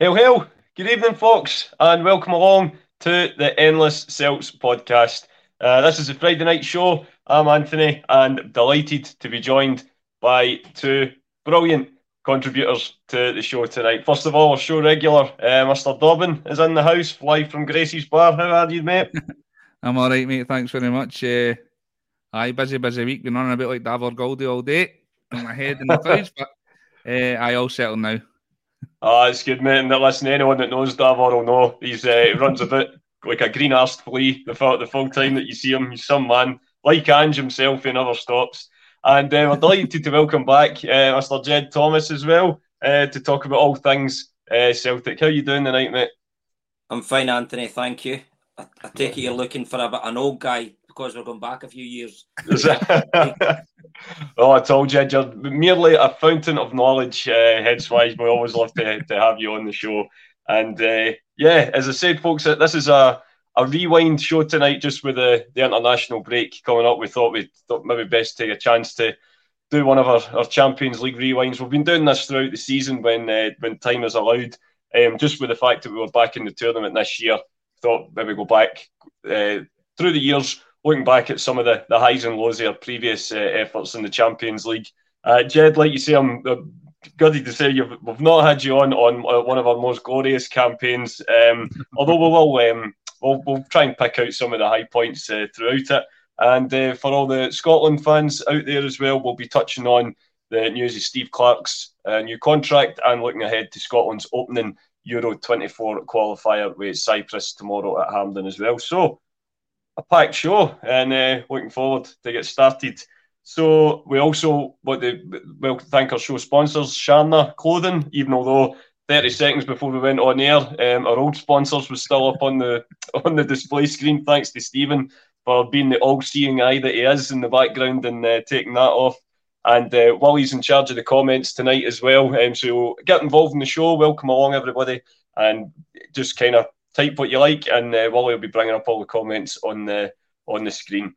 Hail, hail! Good evening, folks, and welcome along to the Endless Celts podcast. Uh, this is a Friday night show. I'm Anthony, and delighted to be joined by two brilliant contributors to the show tonight. First of all, our show regular, uh, Mr. Dobbin, is in the house, live from Gracie's Bar. How are you, mate? I'm all right, mate. Thanks very much. Uh, aye, busy, busy week. Been running a bit like Davor Goldie all day. In my head in the clouds, but uh, I all settled now. Ah, it's good, mate. And listen, anyone that knows Davor will know he's uh, runs a bit like a green arsed flea the the full time that you see him. He's some man, like Ange himself, he never stops. And uh, we're delighted to welcome back uh, Mr. Ged Thomas as well uh, to talk about all things uh, Celtic. How you doing tonight, mate? I'm fine, Anthony. Thank you. I, I take it you're looking for a an old guy because we're going back a few years. oh, I told you, you're merely a fountain of knowledge. Uh, hence why we always love to, to have you on the show. And uh, yeah, as I said, folks, this is a, a rewind show tonight, just with the, the international break coming up. We thought we'd thought maybe best take a chance to do one of our, our Champions League rewinds. We've been doing this throughout the season when uh, when time is allowed. Um, just with the fact that we were back in the tournament this year, thought maybe go back uh, through the years, looking back at some of the, the highs and lows of our previous uh, efforts in the Champions League. Uh, Ged, like you say, I'm uh, gutted to say you've, we've not had you on on uh, one of our most glorious campaigns. Um, although we will, um, we'll, we'll try and pick out some of the high points uh, throughout it. And uh, for all the Scotland fans out there as well, we'll be touching on the news of Steve Clarke's uh, new contract and looking ahead to Scotland's opening Euro 24 qualifier with Cyprus tomorrow at Hampden as well. So, a packed show and uh, looking forward to get started. So, we also want to well, thank our show sponsors, Stjärna Clothing, even although 30 seconds before we went on air, um, our old sponsors was still up on the on the display screen. Thanks to Stephen for being the all-seeing eye that he is in the background and uh, taking that off. And uh, Wally's in charge of the comments tonight as well. Um, so get involved in the show. Welcome along, everybody, and just kind of type what you like, and uh, Wally will be bringing up all the comments on the on the screen.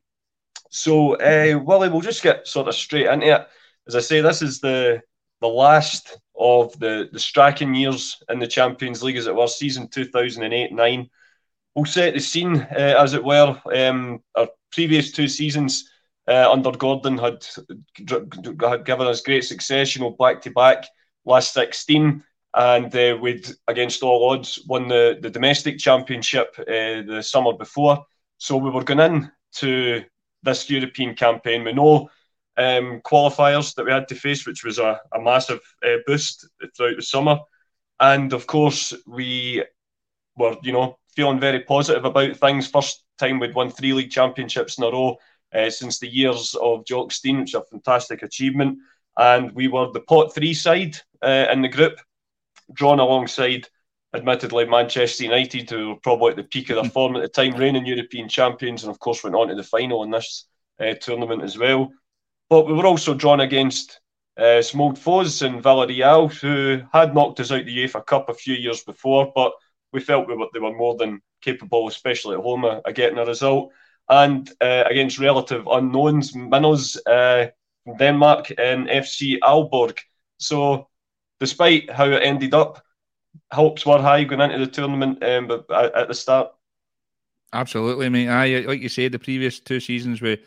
So, uh, Wally, we'll just get sort of straight into it. As I say, this is the the last of the the Strachan years in the Champions League, as it was, season two thousand and eight nine. We'll set the scene, uh, as it were. Um, our previous two seasons uh, under Gordon had, had given us great success, you know, back to back last 16. And uh, we'd, against all odds, won the, the domestic championship uh, the summer before. So we were going in to this European campaign with no um, qualifiers that we had to face, which was a, a massive uh, boost throughout the summer. And of course, we were, you know, feeling very positive about things. First time we'd won three league championships in a row uh, since the years of Jock Stein, which is a fantastic achievement. And we were the pot three side uh, in the group, drawn alongside, admittedly, Manchester United, who were probably at the peak of their form at the time, reigning European champions, and of course went on to the final in this uh, tournament as well. But we were also drawn against uh, some old foes in Villarreal, who had knocked us out the UEFA Cup a few years before, but we felt we were, they were more than capable, especially at home, of, of getting a result and uh, against relative unknowns, Minnows uh, Denmark and FC Aalborg. So, despite how it ended up, hopes were high going into the tournament um, but at the start. Absolutely, mate. I like you said, the previous two seasons we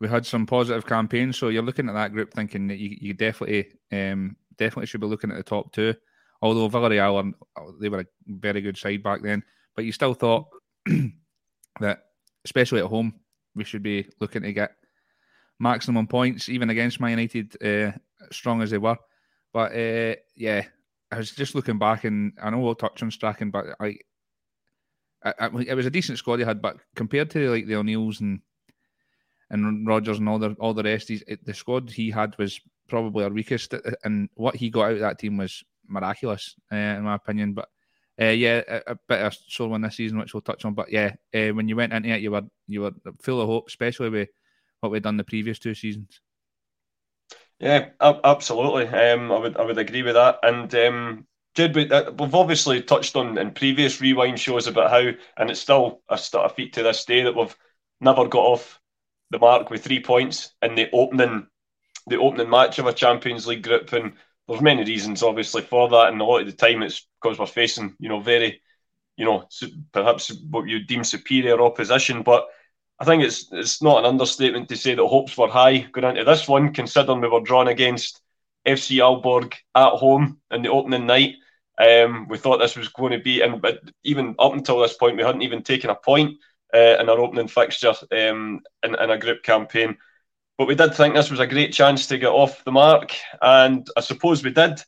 we had some positive campaigns. So you're looking at that group thinking that you, you definitely um, definitely should be looking at the top two. Although Villarreal they were a very good side back then, but you still thought that especially at home, we should be looking to get maximum points, even against Man United, uh, strong as they were. But uh, yeah, I was just looking back, and I know we'll touch on Strachan, but I, I, I, it was a decent squad he had, but compared to like the O'Neills and and Rodgers and all the all the rest, he's, the squad he had was probably our weakest, and what he got out of that team was miraculous, uh, in my opinion. But uh, yeah, a, a, bit of a sore one this season, which we'll touch on. But yeah, uh, when you went into it, you were you were full of hope, especially with what we'd done the previous two seasons. Yeah, absolutely. Um, I would I would agree with that. And um, Jude, we, uh, we've obviously touched on in previous rewind shows about how, and it's still a, a feat to this day that we've never got off the mark with three points in the opening the opening match of a Champions League group and there's many reasons, obviously, for that, and a lot of the time it's because we're facing, you know, very, you know, perhaps what you deem superior opposition. But I think it's it's not an understatement to say that hopes were high going into this one, considering we were drawn against FC Aalborg at home in the opening night. Um, we thought this was going to be, and but even up until this point, we hadn't even taken a point uh, in our opening fixture um, in, in a group campaign. But we did think this was a great chance to get off the mark, and I suppose we did.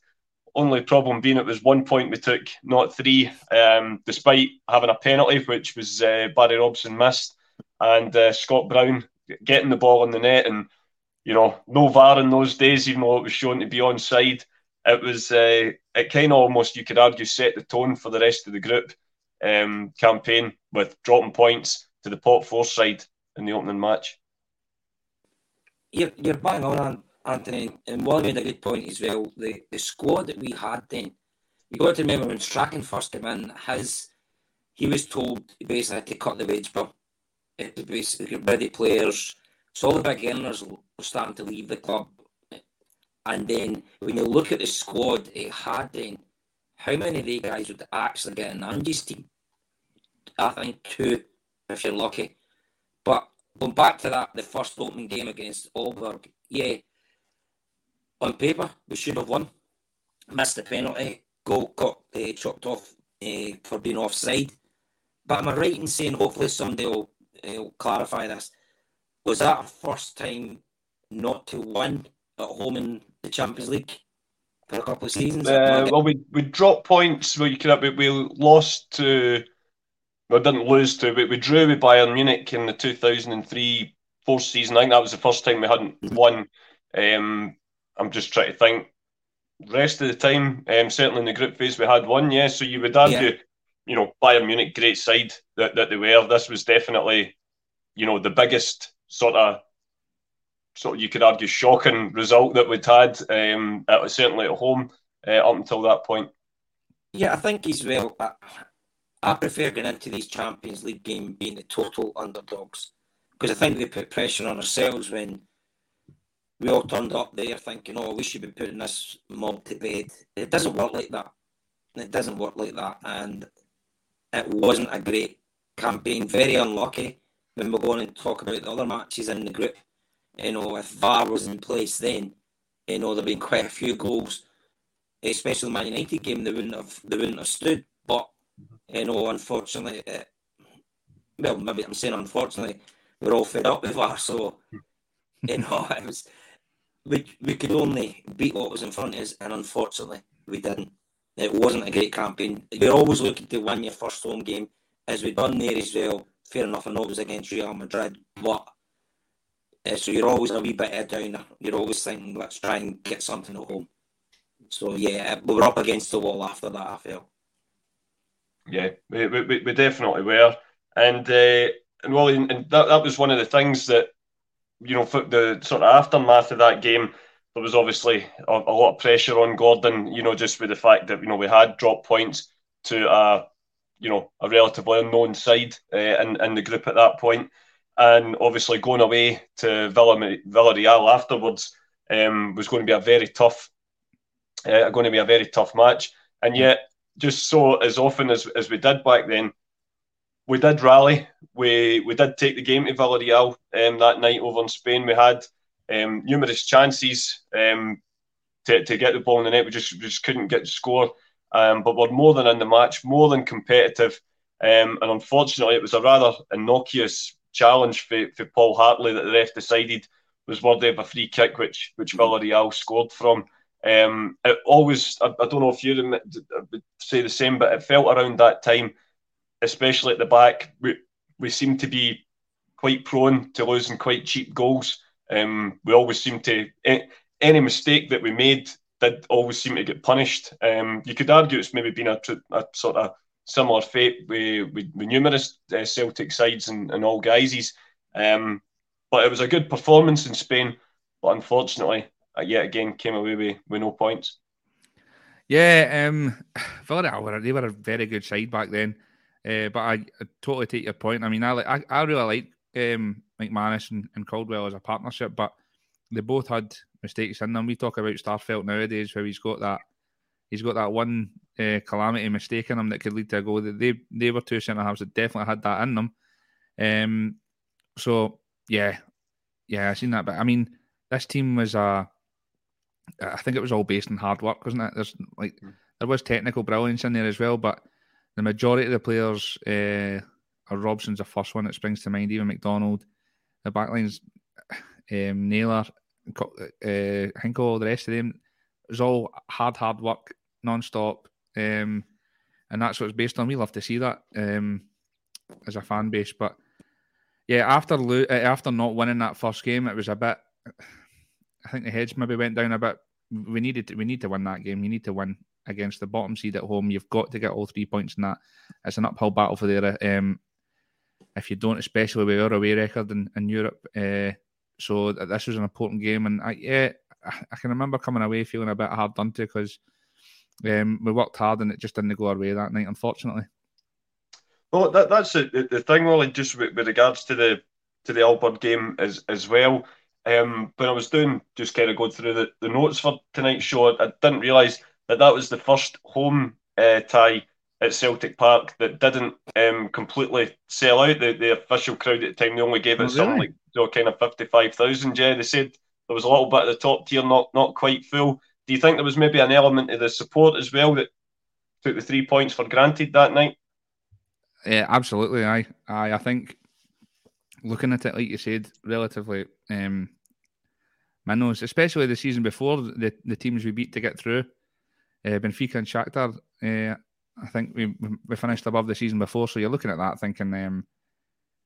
Only problem being it was one point we took, not three, um, despite having a penalty, which was uh, Barry Robson missed, and uh, Scott Brown getting the ball in the net. And, you know, no VAR in those days, even though it was shown to be onside. It was, uh, it kind of almost, you could argue, set the tone for the rest of the group um, campaign with dropping points to the pot four side in the opening match. You're, you're bang on, Anthony, and Wally made a good point as well. The the squad that we had then, you got to remember when Strachan first came in, his he was told basically to cut the wage bill. It basically ready players. So all the big earners were starting to leave the club. And then when you look at the squad it had then, how many of the guys would actually get an Ange's team? I think two, if you're lucky. But going back to that, the first opening game against Aalborg, yeah, on paper, we should have won. Missed the penalty, goal got uh, chopped off uh, for being offside. But am I right in saying, hopefully someday will, uh, will clarify this, was that our first time not to win at home in the Champions League for a couple of seasons? Uh, well, we, we dropped points. You could, we, we lost to, well, didn't lose to, but we drew with Bayern Munich in the 2003 fourth season. I think that was the first time we hadn't won. Um, I'm just trying to think. Rest of the time, um, certainly in the group phase, we had one. Yeah, so you would argue, yeah. You know, Bayern Munich, great side that, that they were. This was definitely, you know, the biggest sort of, sort of you could argue, shocking result that we'd had. Um, at, certainly at home uh, up until that point. Yeah, I think as well. I, I prefer going into these Champions League game being the total underdogs because I think we put pressure on ourselves when we all turned up there thinking, oh, we should be putting this mob to bed. It doesn't work like that. It doesn't work like that. And it wasn't a great campaign. Very unlucky when we're going to talk about the other matches in the group. You know, if VAR was in place then, you know, there'd been quite a few goals, especially the Man United game, they wouldn't have they wouldn't have stood. But you know, unfortunately, it, well, maybe I'm saying unfortunately, we're all fed up with VAR, so you know, it was we, we could only beat what was in front of us, and unfortunately, we didn't. It wasn't a great campaign. You're always looking to win your first home game, as we done there as well. Fair enough, I know it was against Real Madrid, but uh, so you're always a wee bit head down. You're always thinking, let's try and get something at home. So yeah, we were up against the wall after that. I feel. Yeah, we, we, we definitely were, and uh, and well, and that, that was one of the things that you know, for the sort of aftermath of that game, there was obviously a, a, lot of pressure on Gordon. You know, just with the fact that you know we had drop points to a you know a relatively unknown side uh, in in the group at that point, and obviously going away to Villa Villarreal afterwards um, was going to be a very tough, uh, going to be a very tough match. And yet, just so as often as as we did back then, we did rally. We we did take the game to Villarreal um, that night over in Spain. We had um, numerous chances um, to, to get the ball in the net. We just just couldn't get the score. Um, but we're more than in the match, more than competitive. Um, and unfortunately, it was a rather innocuous challenge for, for Paul Hartley that the ref decided was worthy of a free kick, which which Villarreal scored from. Um, it always, I, I, don't know if you would say the same, but it felt around that time especially at the back, we, we seem to be quite prone to losing quite cheap goals. Um, we always seem to any mistake that we made did always seem to get punished. Um, you could argue it's maybe been a, a sort of similar fate with, with, with numerous uh, Celtic sides and, and all guises. Um, but it was a good performance in Spain, but unfortunately, uh, yet again came away with, with no points. Yeah, um, Villarreal, they were a very good side back then. Uh, but I, I, totally take your point. I mean, I I, I really like um, McManus and, and, Caldwell as a partnership, but they both had mistakes in them. We talk about Starfelt nowadays, where he's got that he's got that one uh, calamity mistake in him that could lead to a goal. They they were two centre halves that definitely had that in them. Um, so yeah, yeah, I seen that. But I mean, this team was a. I think it was all based on hard work, wasn't it? There's like mm. there was technical brilliance in there as well, but the majority of the players, uh, Robson's the first one that springs to mind. Even McDonald, the backlines, um, Naylor, uh, Hinkel, the rest of them, it was all hard, hard work, non-stop, um, and that's what it's based on. We love to see that um, as a fan base, but yeah, after lo- uh, after not winning that first game, it was a bit. I think the heads maybe went down a bit. We needed to, we need to win that game. You need to win against the bottom seed at home. You've got to get all three points in that. It's an uphill battle for there. Um, if you don't, especially with our away record in, in Europe. Uh, so this was an important game, and I, yeah, I can remember coming away feeling a bit hard done to because um, we worked hard and it just didn't go our way that night, unfortunately. Well, that, that's the, the thing, Really, just with, with, regards to the to the Aalborg game as as well. Um, when I was doing just kind of going through the, the notes for tonight's show, I didn't realise that that was the first home uh, tie at Celtic Park that didn't um, completely sell out. The, the official crowd at the time they only gave it oh, really? something like you know, kind of fifty five thousand. Yeah, they said there was a little bit of the top tier not not quite full. Do you think there was maybe an element of the support as well that took the three points for granted that night? Yeah, absolutely. I, I, I think looking at it, like you said, relatively um, minnows, especially the season before the, the teams we beat to get through, uh, Benfica and Shakhtar. Uh, I think we we finished above the season before, so you're looking at that thinking um,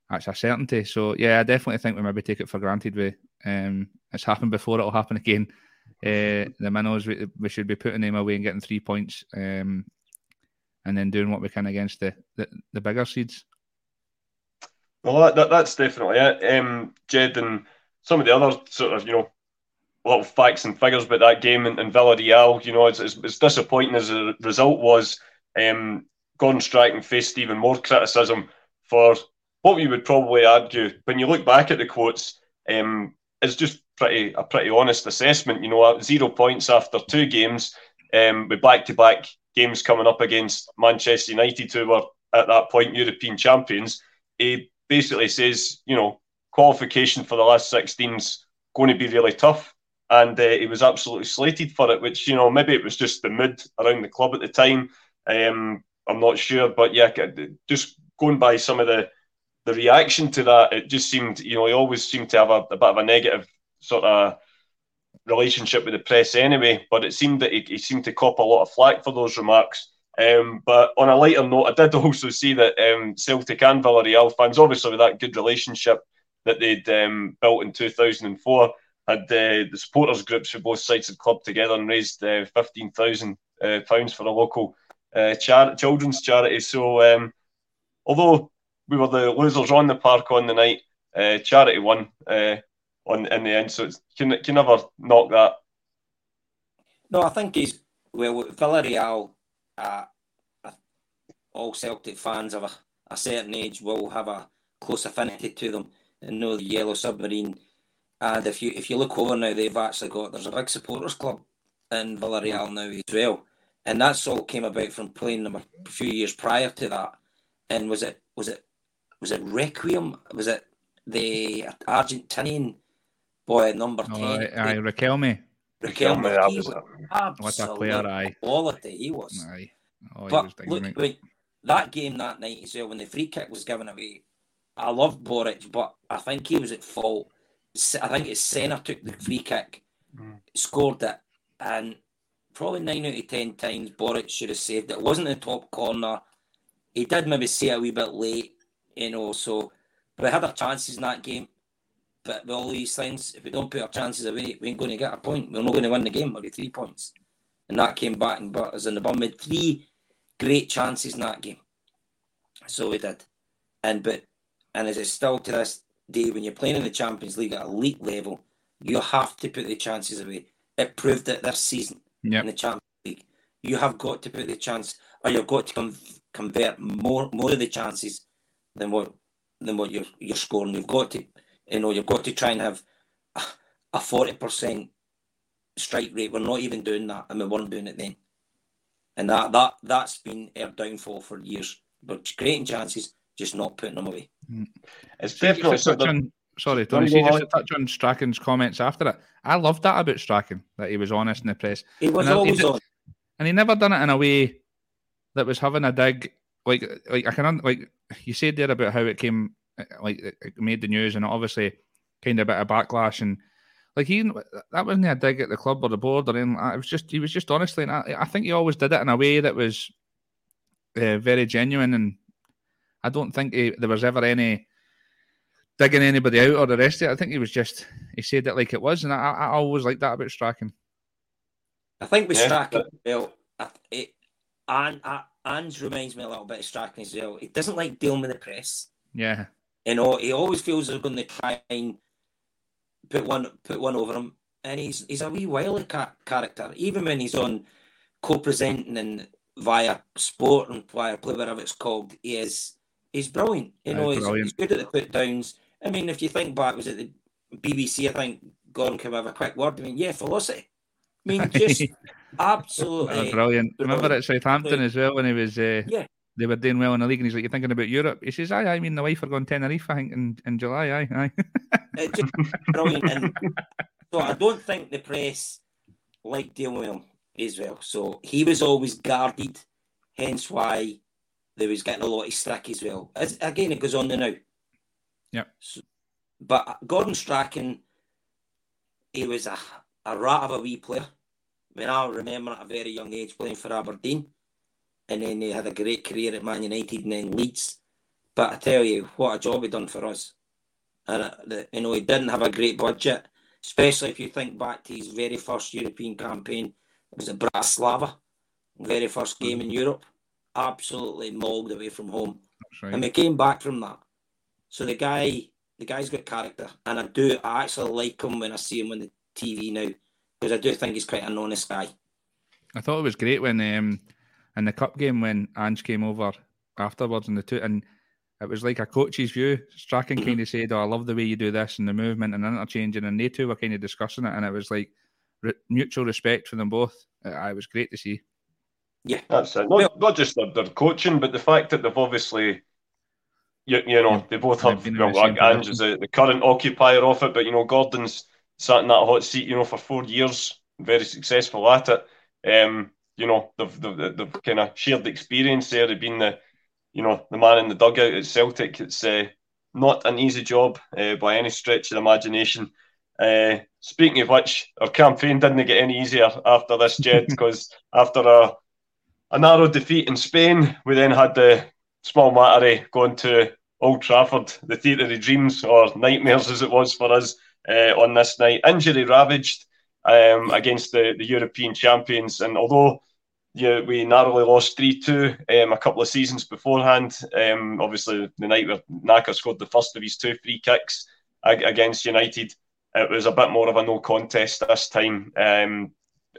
that's a certainty. So yeah, I definitely think we maybe take it for granted. We um, it's happened before; it'll happen again. Uh, the minnows, we, we should be putting them away and getting three points. Um, and then doing what we can against the, the, the bigger seeds. Well, that, that, that's definitely it. Um, Ged and some of the other sort of, you know, little facts and figures about that game in, in Villarreal, you know, as, as disappointing as the result was, um, Gordon Strachan faced even more criticism for what we would probably argue, when you look back at the quotes, um, is just pretty a pretty honest assessment. You know, zero points after two games, um, with back to back games coming up against Manchester United, who were at that point European champions, he basically says, you know, qualification for the last 16 is going to be really tough. And uh, he was absolutely slated for it, which, you know, maybe it was just the mood around the club at the time. Um, I'm not sure. But yeah, just going by some of the, the reaction to that, it just seemed, you know, he always seemed to have a, a bit of a negative sort of relationship with the press anyway, but it seemed that he, he seemed to cop a lot of flack for those remarks. Um, but on a lighter note, I did also see that um, Celtic and Villarreal fans, obviously with that good relationship that they'd um, built in 2004, had uh, the supporters groups for both sides had clubbed together and raised uh, fifteen thousand uh, pounds for a local uh, char- children's charity. So, um, although we were the losers on the park on the night, uh, charity won uh, on in the end. So it's, can can never knock that. No, I think he's well. Villarreal, uh, all Celtic fans of a, a, certain age will have a close affinity to them and know the Yellow Submarine. And if you if you look over now, they've actually got there's a big supporters club in Villarreal now as well, and that's all came about from playing them a few years prior to that. And was it was it was it Requiem? Was it the Argentinian boy number oh, 10. Aye, aye Riquelme. Riquelme, was what a player, aye. quality he was. Aye. Oh, but look, when, that game that night as well, when the free kick was given away, I loved Boruc, but I think he was at fault. I think his centre took the free kick, mm. scored it, and probably nine out of ten times Boruc should have saved it. It wasn't the top corner. He did maybe see a wee bit late, you know. So, we had our chances in that game. But with all these things, if we don't put our chances away, we ain't going to get a point. We're not going to win the game. Maybe three points. And that came back and brought us in the bum. We had three great chances in that game. So we did. And but and as it's still to this day, when you're playing in the Champions League at elite level, you have to put the chances away. It proved it this season yep. in the Champions League. You have got to put the chance, or you've got to com- convert more more of the chances than what than what you're you're scoring. You've got to you know, you've got to try and have a, a forty percent strike rate. We're not even doing that, and we weren't doing it then. And that that that's been our downfall for years. But creating chances, just not putting them away. It's definitely on, sorry, Tony. See, just to touch on Strachan's comments after it. I loved that about Strachan that he was honest in the press. He was and always he on, and he never done it in a way that was having a dig. Like, like I can like you said there about how it came, like it made the news, and obviously kind of a bit of backlash and like he that wasn't a dig at the club or the board or anything. It was just he was just honestly, and I, I think he always did it in a way that was uh, very genuine, and I don't think he, there was ever any digging anybody out or the rest of it. I think he was just he said it like it was, and I, I always like that about Strachan. I think with yeah. Strachan, well, it, and Ange reminds me a little bit of Strachan as well. He doesn't like dealing with the press. Yeah, you know, he always feels they're going to try and put one put one over him, and he's he's a wee wily ca- character. Even when he's on co-presenting and via sport and Viaplay whatever it's called, he is he's brilliant. You know, he's, he's, good at the put downs. I mean, if you think back, was it the BBC? I think Gordon can have a quick word. I mean, yeah, velocity. I mean, just absolutely brilliant. brilliant. Remember at Southampton as well when he was uh, yeah they were doing well in the league, and he's like, "You're thinking about Europe?" He says, "Aye, I mean the wife are going to Tenerife, I think, in, in July." Aye, aye. it's just brilliant, and so I don't think the press like dealing with him as well. So he was always guarded, hence why they was getting a lot of stick as well. As, again, it goes on the now. Yeah. So, but Gordon Strachan, he was a, a rat of a wee player. I mean, I remember at a very young age playing for Aberdeen and then he had a great career at Man United and then Leeds. But I tell you, what a job he done for us. And uh, you know, he didn't have a great budget, especially if you think back to his very first European campaign. It was at Bratislava, very first game in Europe. Absolutely mauled away from home, right. and we came back from that. So the guy, the guy's got character, and I do, I actually like him when I see him on the TV now because I do think he's quite an honest guy. I thought it was great when um, in the cup game when Ange came over afterwards and the two and it was like a coach's view. Strachan mm-hmm. kind of said, "Oh, I love the way you do this and the movement and interchanging," and they two were kind of discussing it, and it was like re- mutual respect for them both. It, it, was great to see. Yeah, that's it. Not, well, not just their, their, coaching, but the fact that they've obviously, you, you know, they both have. You know, Ange is the, the current occupier of it, but you know, Gordon's sat in that hot seat, you know, for four years, very successful at it. Um, you know, they've, they've, they've kind of shared the experience there. They've been the, you know, the man in the dugout at Celtic. It's uh, not an easy job uh, by any stretch of the imagination. Uh, speaking of which, our campaign didn't get any easier after this, Ged, because after a, a narrow defeat in Spain, we then had the small matter of going to Old Trafford, the theatre of dreams or nightmares as it was for us uh, on this night. Injury ravaged um, against the, the European champions. And although yeah, we narrowly lost 3 2 um, a couple of seasons beforehand, um, obviously the night where Naka scored the first of his two free kicks against United, it was a bit more of a no contest this time. Um,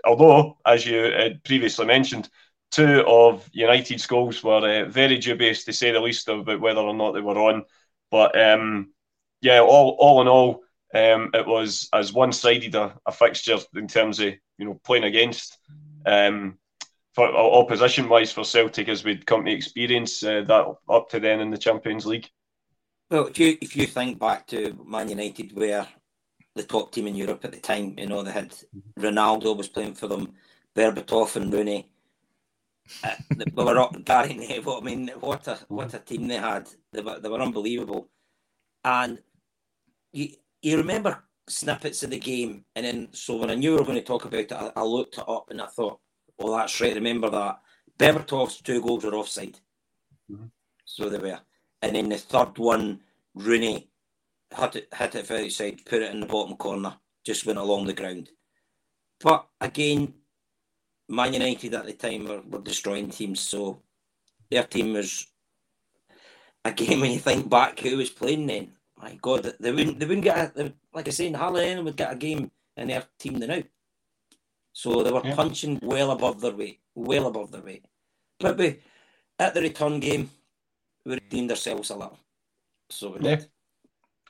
although, as you previously mentioned, two of United's goals were uh, very dubious to say the least about whether or not they were on. But um, yeah, all all in all, um, it was as one-sided a, a, fixture in terms of you know playing against um, for opposition-wise for Celtic as we'd come to experience uh, that up to then in the Champions League. Well, if you if you think back to Man United, where the top team in Europe at the time, you know they had Ronaldo was playing for them, Berbatov and Rooney. Uh, they were up Gary Neville. I mean, what a what a team they had. They were they were unbelievable, and you you remember snippets of the game, and then so when I knew we were going to talk about it, I, I looked it up and I thought, well, that's right. Remember that Berbatov's two goals were offside, mm-hmm. so they were, and then the third one, Rooney hit it, hit it for outside, put it in the bottom corner, just went along the ground. But again, Man United at the time were, were destroying teams, so their team was again when you think back who was playing then my God, they wouldn't they wouldn't get a, like I say, hardly anyone would get a game in their team now. So they were yeah. punching well above their weight, well above their weight. But we, at the return game, we redeemed ourselves a little. So we yeah,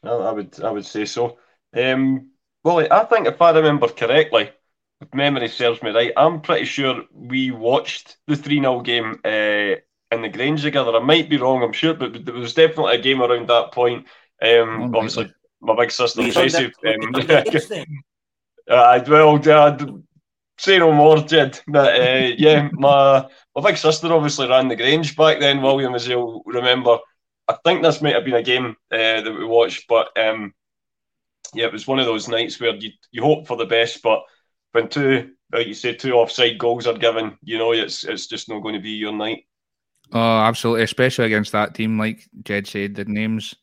I would I would say so. Um, Well, I think if I remember correctly, if memory serves me right, I'm pretty sure we watched the 3 0 game uh, in the Grange together. I might be wrong, I'm sure, but there was definitely a game around that point. Um, oh, obviously, my big sister Tracy. Um, uh, well, Dad, say no more, Ged. But uh, yeah, my my big sister obviously ran the Grange back then. William, as you'll remember, I think this might have been a game uh, that we watched, but um, yeah, it was one of those nights where you you hope for the best, but when two, like you said, two offside goals are given, you know it's it's just not going to be your night. Oh, absolutely, especially against that team, like Ged said, the names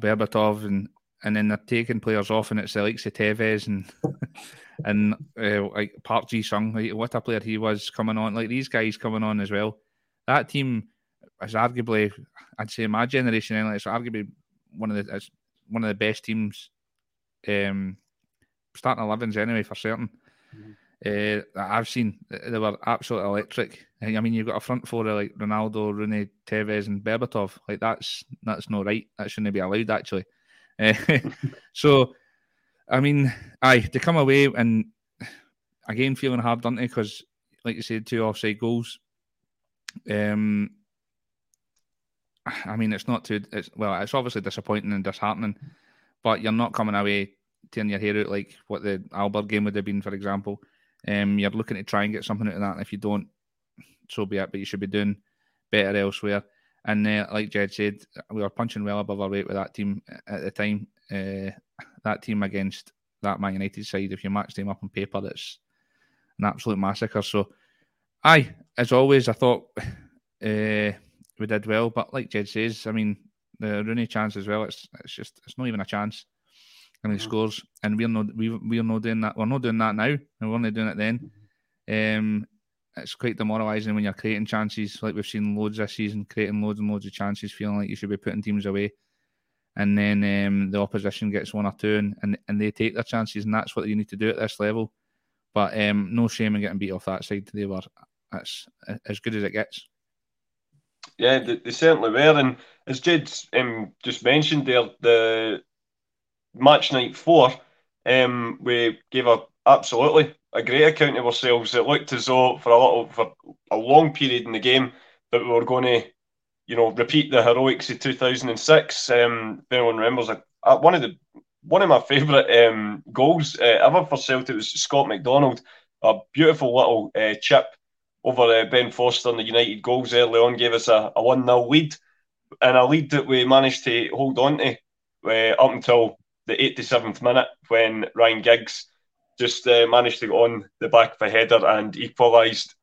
Berbatov and and then they're taking players off, and it's the likes of Tevez and and uh, like Park Ji Sung, like, what a player he was coming on. Like these guys coming on as well. That team is arguably, I'd say, my generation, anyway, it's arguably one of the one of the best teams um, starting 11s anyway for certain. Mm-hmm. Uh, I've seen they were absolutely electric. I mean, you've got a front four like Ronaldo, Rooney, Tevez, and Berbatov. Like that's that's not right. That shouldn't be allowed actually. Uh, so, I mean, aye, to come away and again feeling hard done because, like you said, two offside goals. Um, I mean, it's not too. It's well, it's obviously disappointing and disheartening, but you're not coming away tearing your hair out like what the Aalborg game would have been, for example. Um, you're looking to try and get something out of that. And if you don't, so be it. But you should be doing better elsewhere. And uh, like Ged said, we were punching well above our weight with that team at the time. Uh, that team against that Man United side, if you match them up on paper, that's an absolute massacre. So, aye, as always, I thought uh, we did well. But like Ged says, I mean, the Rooney chance as well. It's it's just it's not even a chance and he scores. And we're not we we're not doing that. We're not doing that now. And we're only doing it then. Um, it's quite demoralising when you're creating chances like we've seen loads this season, creating loads and loads of chances, feeling like you should be putting teams away. And then um, the opposition gets one or two and, and, and they take their chances, and that's what you need to do at this level. But um, no shame in getting beat off that side. They were that's as good as it gets. Yeah, they, they certainly were. And as Ged um, just mentioned there, the match night four, um, we gave a absolutely a great account of ourselves. It looked as though for a lot for a long period in the game that we were going to, you know, repeat the heroics of 2006. Um, if anyone remembers, one of the one of my favourite um, goals uh, ever for Celtic was Scott McDonald, a beautiful little uh, chip over uh, Ben Foster and the United goals early on gave us a, a 1 0 lead, and a lead that we managed to hold on to uh, up until the 87th minute when Ryan Giggs just uh, managed to go on the back of a header and equalised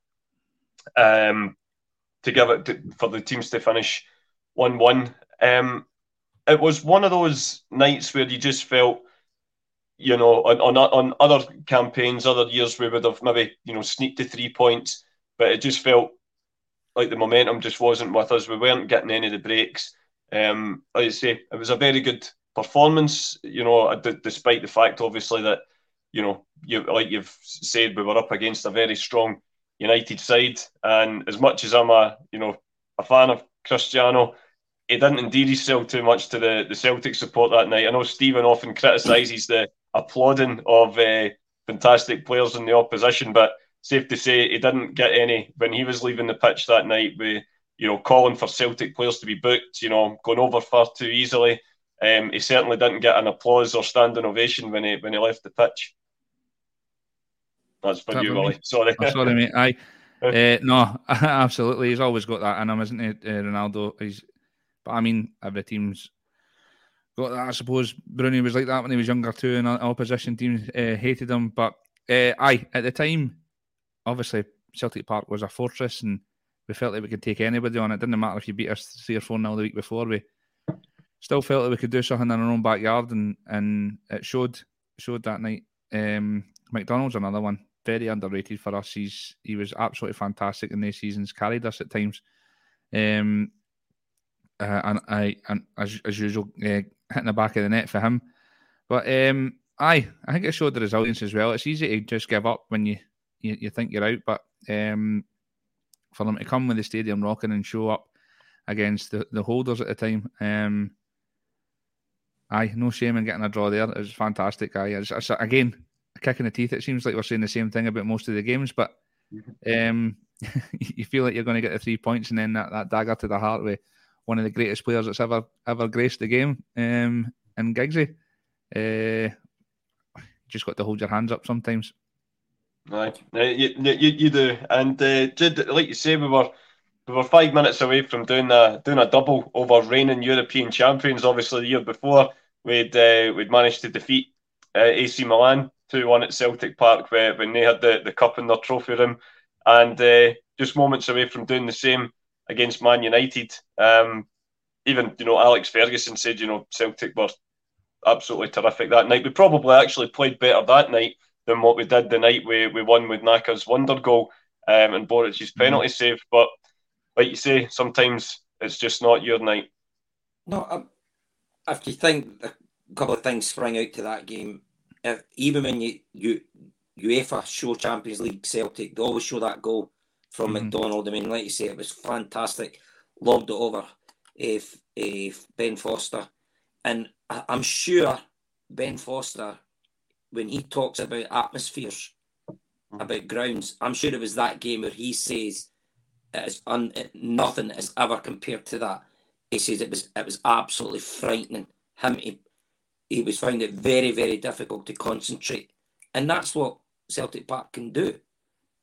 um, to give it to, for the teams to finish 1 1. Um, it was one of those nights where you just felt, you know, on, on, on other campaigns, other years, we would have maybe, you know, sneaked to three points, but it just felt like the momentum just wasn't with us. We weren't getting any of the breaks. Um, like I say, it was a very good performance. You know, d- despite the fact, obviously, that you know, you like you've said, we were up against a very strong United side, and as much as I'm a you know a fan of Cristiano, he didn't endear himself too much to the the Celtic support that night. I know Stephen often criticises the applauding of uh, fantastic players in the opposition, but safe to say he didn't get any when he was leaving the pitch that night. With you know calling for Celtic players to be booked, you know going over far too easily. Um, he certainly didn't get an applause or standing ovation when he when he left the pitch. That's for you, Willie. Sorry. I'm sorry, mate. I uh, no, absolutely. He's always got that in him, isn't he, uh, Ronaldo? He's, but I mean, every team's got that. I suppose Bruni was like that when he was younger too, and opposition teams uh, hated him. But uh, aye, at the time, obviously Celtic Park was a fortress, and we felt like we could take anybody on. It didn't matter if you beat us three or four nil the week before. We still felt that we could do something in our own backyard, and and it showed showed that night. Um, McDonald's another one, very underrated for us. He's he was absolutely fantastic in these seasons, carried us at times. Um, uh, and I and as as usual, uh, hitting the back of the net for him. But um, I I think it showed the resilience as well. It's easy to just give up when you you, you think you're out, but um, for them to come with the stadium rocking and show up against the, the holders at the time, um, Aye, no shame in getting a draw there. It was fantastic. Aye, it's, it's, again, a kick in the teeth. It seems like we're saying the same thing about most of the games, but um, you feel like you're going to get the three points, and then that, that dagger to the heart with one of the greatest players that's ever ever graced the game, um, and Giggsy. Uh, just got to hold your hands up sometimes. Right, you, you, you do, and uh, like you say, we were we were five minutes away from doing a doing a double over reigning European champions. Obviously, the year before we'd uh, we'd managed to defeat uh, AC Milan two one at Celtic Park where, when they had the, the cup in their trophy room, and uh, just moments away from doing the same against Man United. Um, even you know Alex Ferguson said you know Celtic were absolutely terrific that night. We probably actually played better that night than what we did the night we, we won with Naka's wonder goal um, and Boruc's penalty mm. save. But like you say, sometimes it's just not your night. No, if you think a couple of things sprang out to that game, if, even when you, you UEFA show Champions League Celtic, they always show that goal from mm-hmm. McDonald. I mean, like you say, it was fantastic. Lobbed it over if, if Ben Foster. And I, I'm sure Ben Foster, when he talks about atmospheres, mm-hmm. about grounds, I'm sure it was that game where he says it is un, it, nothing is ever compared to that. He says it was it was absolutely frightening. Him he, he was finding it very very difficult to concentrate, and that's what Celtic Park can do.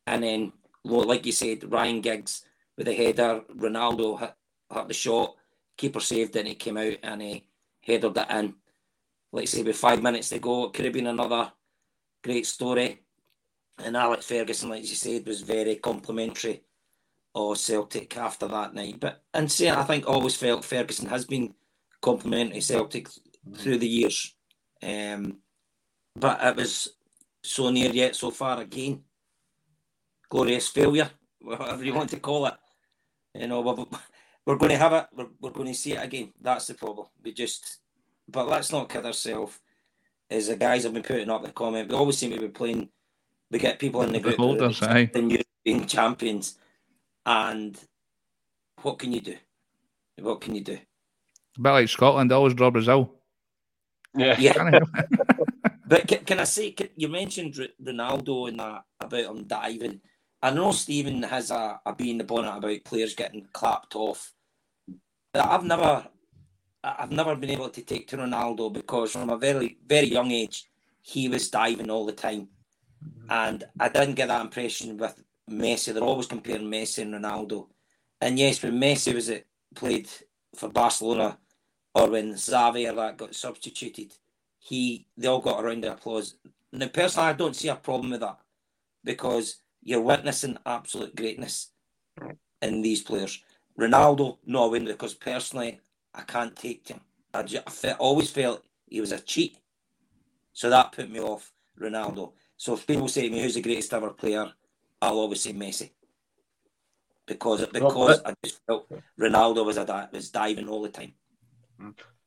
And then, well, like you said, Ryan Giggs with a header, Ronaldo hit, hit the shot, keeper saved and he came out and he headed it in. Like say, with five minutes to go, it could have been another great story. And Alex Ferguson, like you said, was very complimentary or Celtic after that night. But and say I think always felt Ferguson has been complimentary Celtic through the years. Um, but it was so near yet so far again. Glorious failure, whatever you want to call it. You know, we're, we're going to have it. We're, we're going to see it again. That's the problem. We just, but let's not kid ourselves. As the guys have been putting up the comment, we always seem to be playing. We get people in the group, the European champions, and what can you do? What can you do? A bit like Scotland, always draw Brazil. Yeah. yeah. but can, can, I say, can, you mentioned Ronaldo and that about him diving. I know Stephen has a, a bee in the bonnet about players getting clapped off. I've never, I've never been able to take to Ronaldo because from a very, very young age, he was diving all the time, and I didn't get that impression with Messi. They're always comparing Messi and Ronaldo. And yes, when Messi was it played for Barcelona or when Xavi or that got substituted, he they all got a round of applause. Now, personally, I don't see a problem with that because you're witnessing absolute greatness in these players. Ronaldo, no, I because personally, I can't take him. I, just, I always felt he was a cheat. So that put me off Ronaldo. So if people say to me, who's the greatest ever player? I'll always say Messi because because I just felt Ronaldo was a was diving all the time.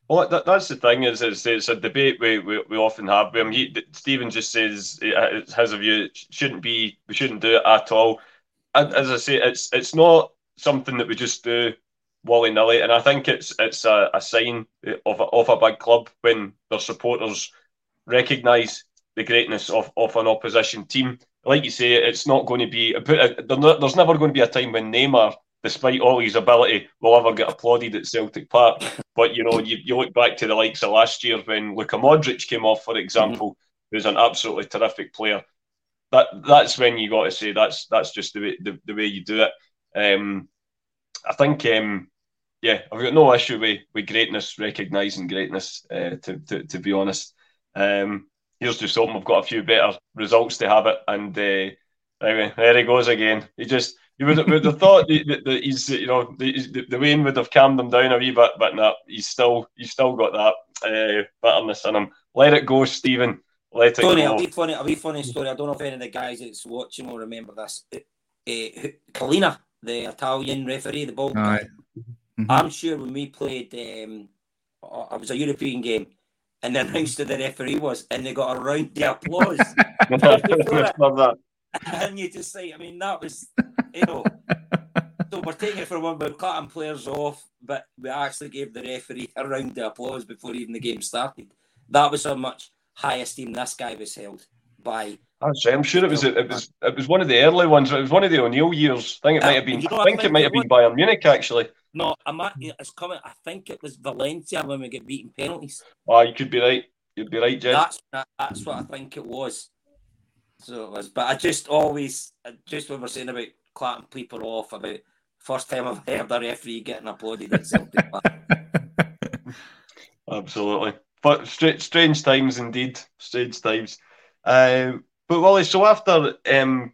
Well, that, that's the thing is, is it's a debate we, we, we often have. I mean, he, Stephen just says uh, has a view shouldn't be we shouldn't do it at all. And as I say, it's it's not something that we just do willy nilly, and I think it's it's a, a sign of a, of a big club when their supporters recognise the greatness of, of an opposition team like you say, it's not going to be. There's never going to be a time when Neymar, despite all his ability, will ever get applauded at Celtic Park. But you know, you, you look back to the likes of last year when Luka Modric came off, for example, mm-hmm. who's an absolutely terrific player. That that's when you got to say that's that's just the way the, the way you do it. Um, I think, um, yeah, I've got no issue with, with greatness, recognising greatness. Uh, to, to to be honest, um, here's just hoping we've got a few better results to have it. And uh, anyway, there he goes again. He just you would, would have thought that, that he's you know the, the rain would have calmed him down a wee bit, but no, he's still he's still got that uh, bitterness in him. Let it go, Stephen. Let it Tony, go. A wee funny, a wee funny story. I don't know if any of the guys that's watching will remember this. Uh, uh, the Italian referee, the ball. Right. Mm-hmm. I'm sure when we played, um, it was a European game and then announced who the referee was, and they got a round of applause. that. and you just say, I mean, that was, you know, so we're taking it from one, we're cutting players off, but we actually gave the referee a round of applause before even the game started. That was how much high esteem this guy was held by. I'm sure it was it was it was one of the early ones. It was one of the O'Neill years. I think it might have been. You know, I, think I, think it might have been Bayern Munich actually. No, I'm at, it's coming. I think it was Valencia when we get beaten penalties. Oh, you could be right. You'd be right, Ged. That's that's what I think it was. So it was, but I just always just when we're saying about clapping people off about first time I've heard a referee getting applauded at Celtic. Absolutely, but strange times indeed. Strange times. Uh, but Wally, so after, um,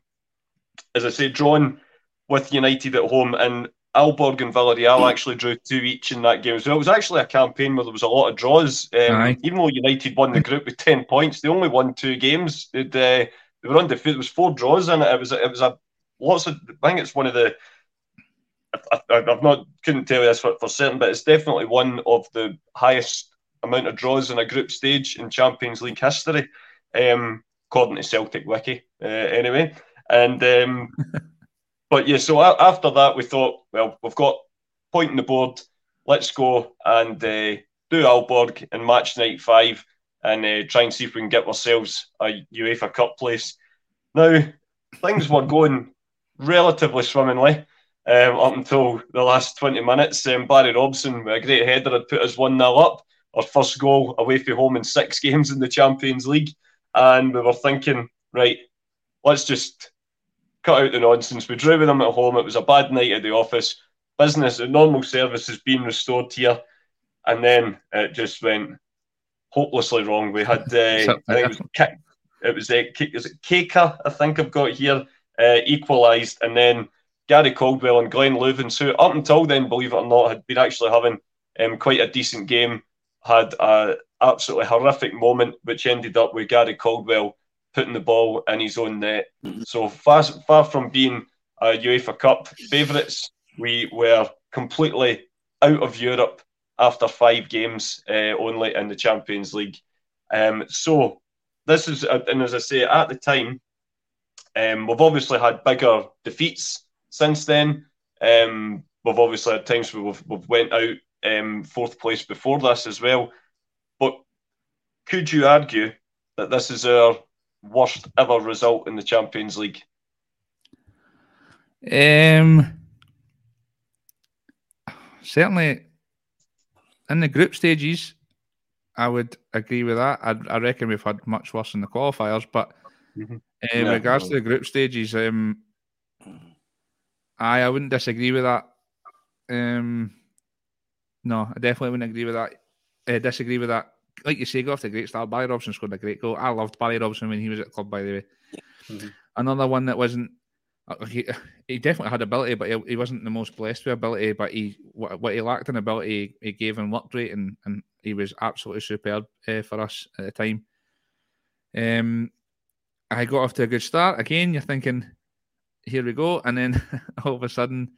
as I say, drawn with United at home, and Aalborg and Villarreal actually drew two each in that game So. It was actually a campaign where there was a lot of draws. Um, even though United won the group with ten points, they only won two games. Uh, they were undefeated. There was four draws in it. It was it was a lots of. I think it's one of the. I, have not couldn't tell you this for, for certain, but it's definitely one of the highest amount of draws in a group stage in Champions League history. Um, according to Celtic Wiki, uh, anyway. And um, but yeah, so after that, we thought, well, we've got point in the board. Let's go and uh, do Aalborg in match night five and uh, try and see if we can get ourselves a UEFA Cup place. Now, things were going relatively swimmingly um, up until the last 20 minutes. Um, Barry Robson, with a great header, had put us 1 0 up. Our first goal away from home in six games in the Champions League and we were thinking, right, let's just cut out the nonsense. We drew with them at home. It was a bad night at the office. Business, normal service has been restored here, and then it just went hopelessly wrong. We had, uh, I think it was, it was, uh, is it Kaker, I think I've got here, uh, equalised, and then Gary Caldwell and Glenn Loovens, who up until then, believe it or not, had been actually having um, quite a decent game, had a absolutely horrific moment, which ended up with Gary Caldwell putting the ball in his own net. Mm-hmm. So far, far from being a UEFA Cup favourites, we were completely out of Europe after five games uh, only in the Champions League. Um, so this is, uh, and as I say, at the time, um, we've obviously had bigger defeats since then. Um, we've obviously had times where we've, we've went out um, fourth place before this as well. But could you argue that this is our worst ever result in the Champions League? Um, certainly in the group stages, I would agree with that. I, I reckon we've had much worse in the qualifiers, but mm-hmm. in yeah, regards no. to the group stages, um, I I wouldn't disagree with that. Um, no, I definitely wouldn't agree with that. Uh, disagree with that. Like you say, go off the great start. Barry Robson scored a great goal. I loved Barry Robson when he was at the club, by the way. Mm-hmm. Another one that wasn't. Uh, he, he definitely had ability, but he, he wasn't the most blessed with ability. But he what, what he lacked in ability, he, gave in work rate, and, and he was absolutely superb uh, for us at the time. Um, I got off to a good start. Again, you're thinking, here we go, and then all of a sudden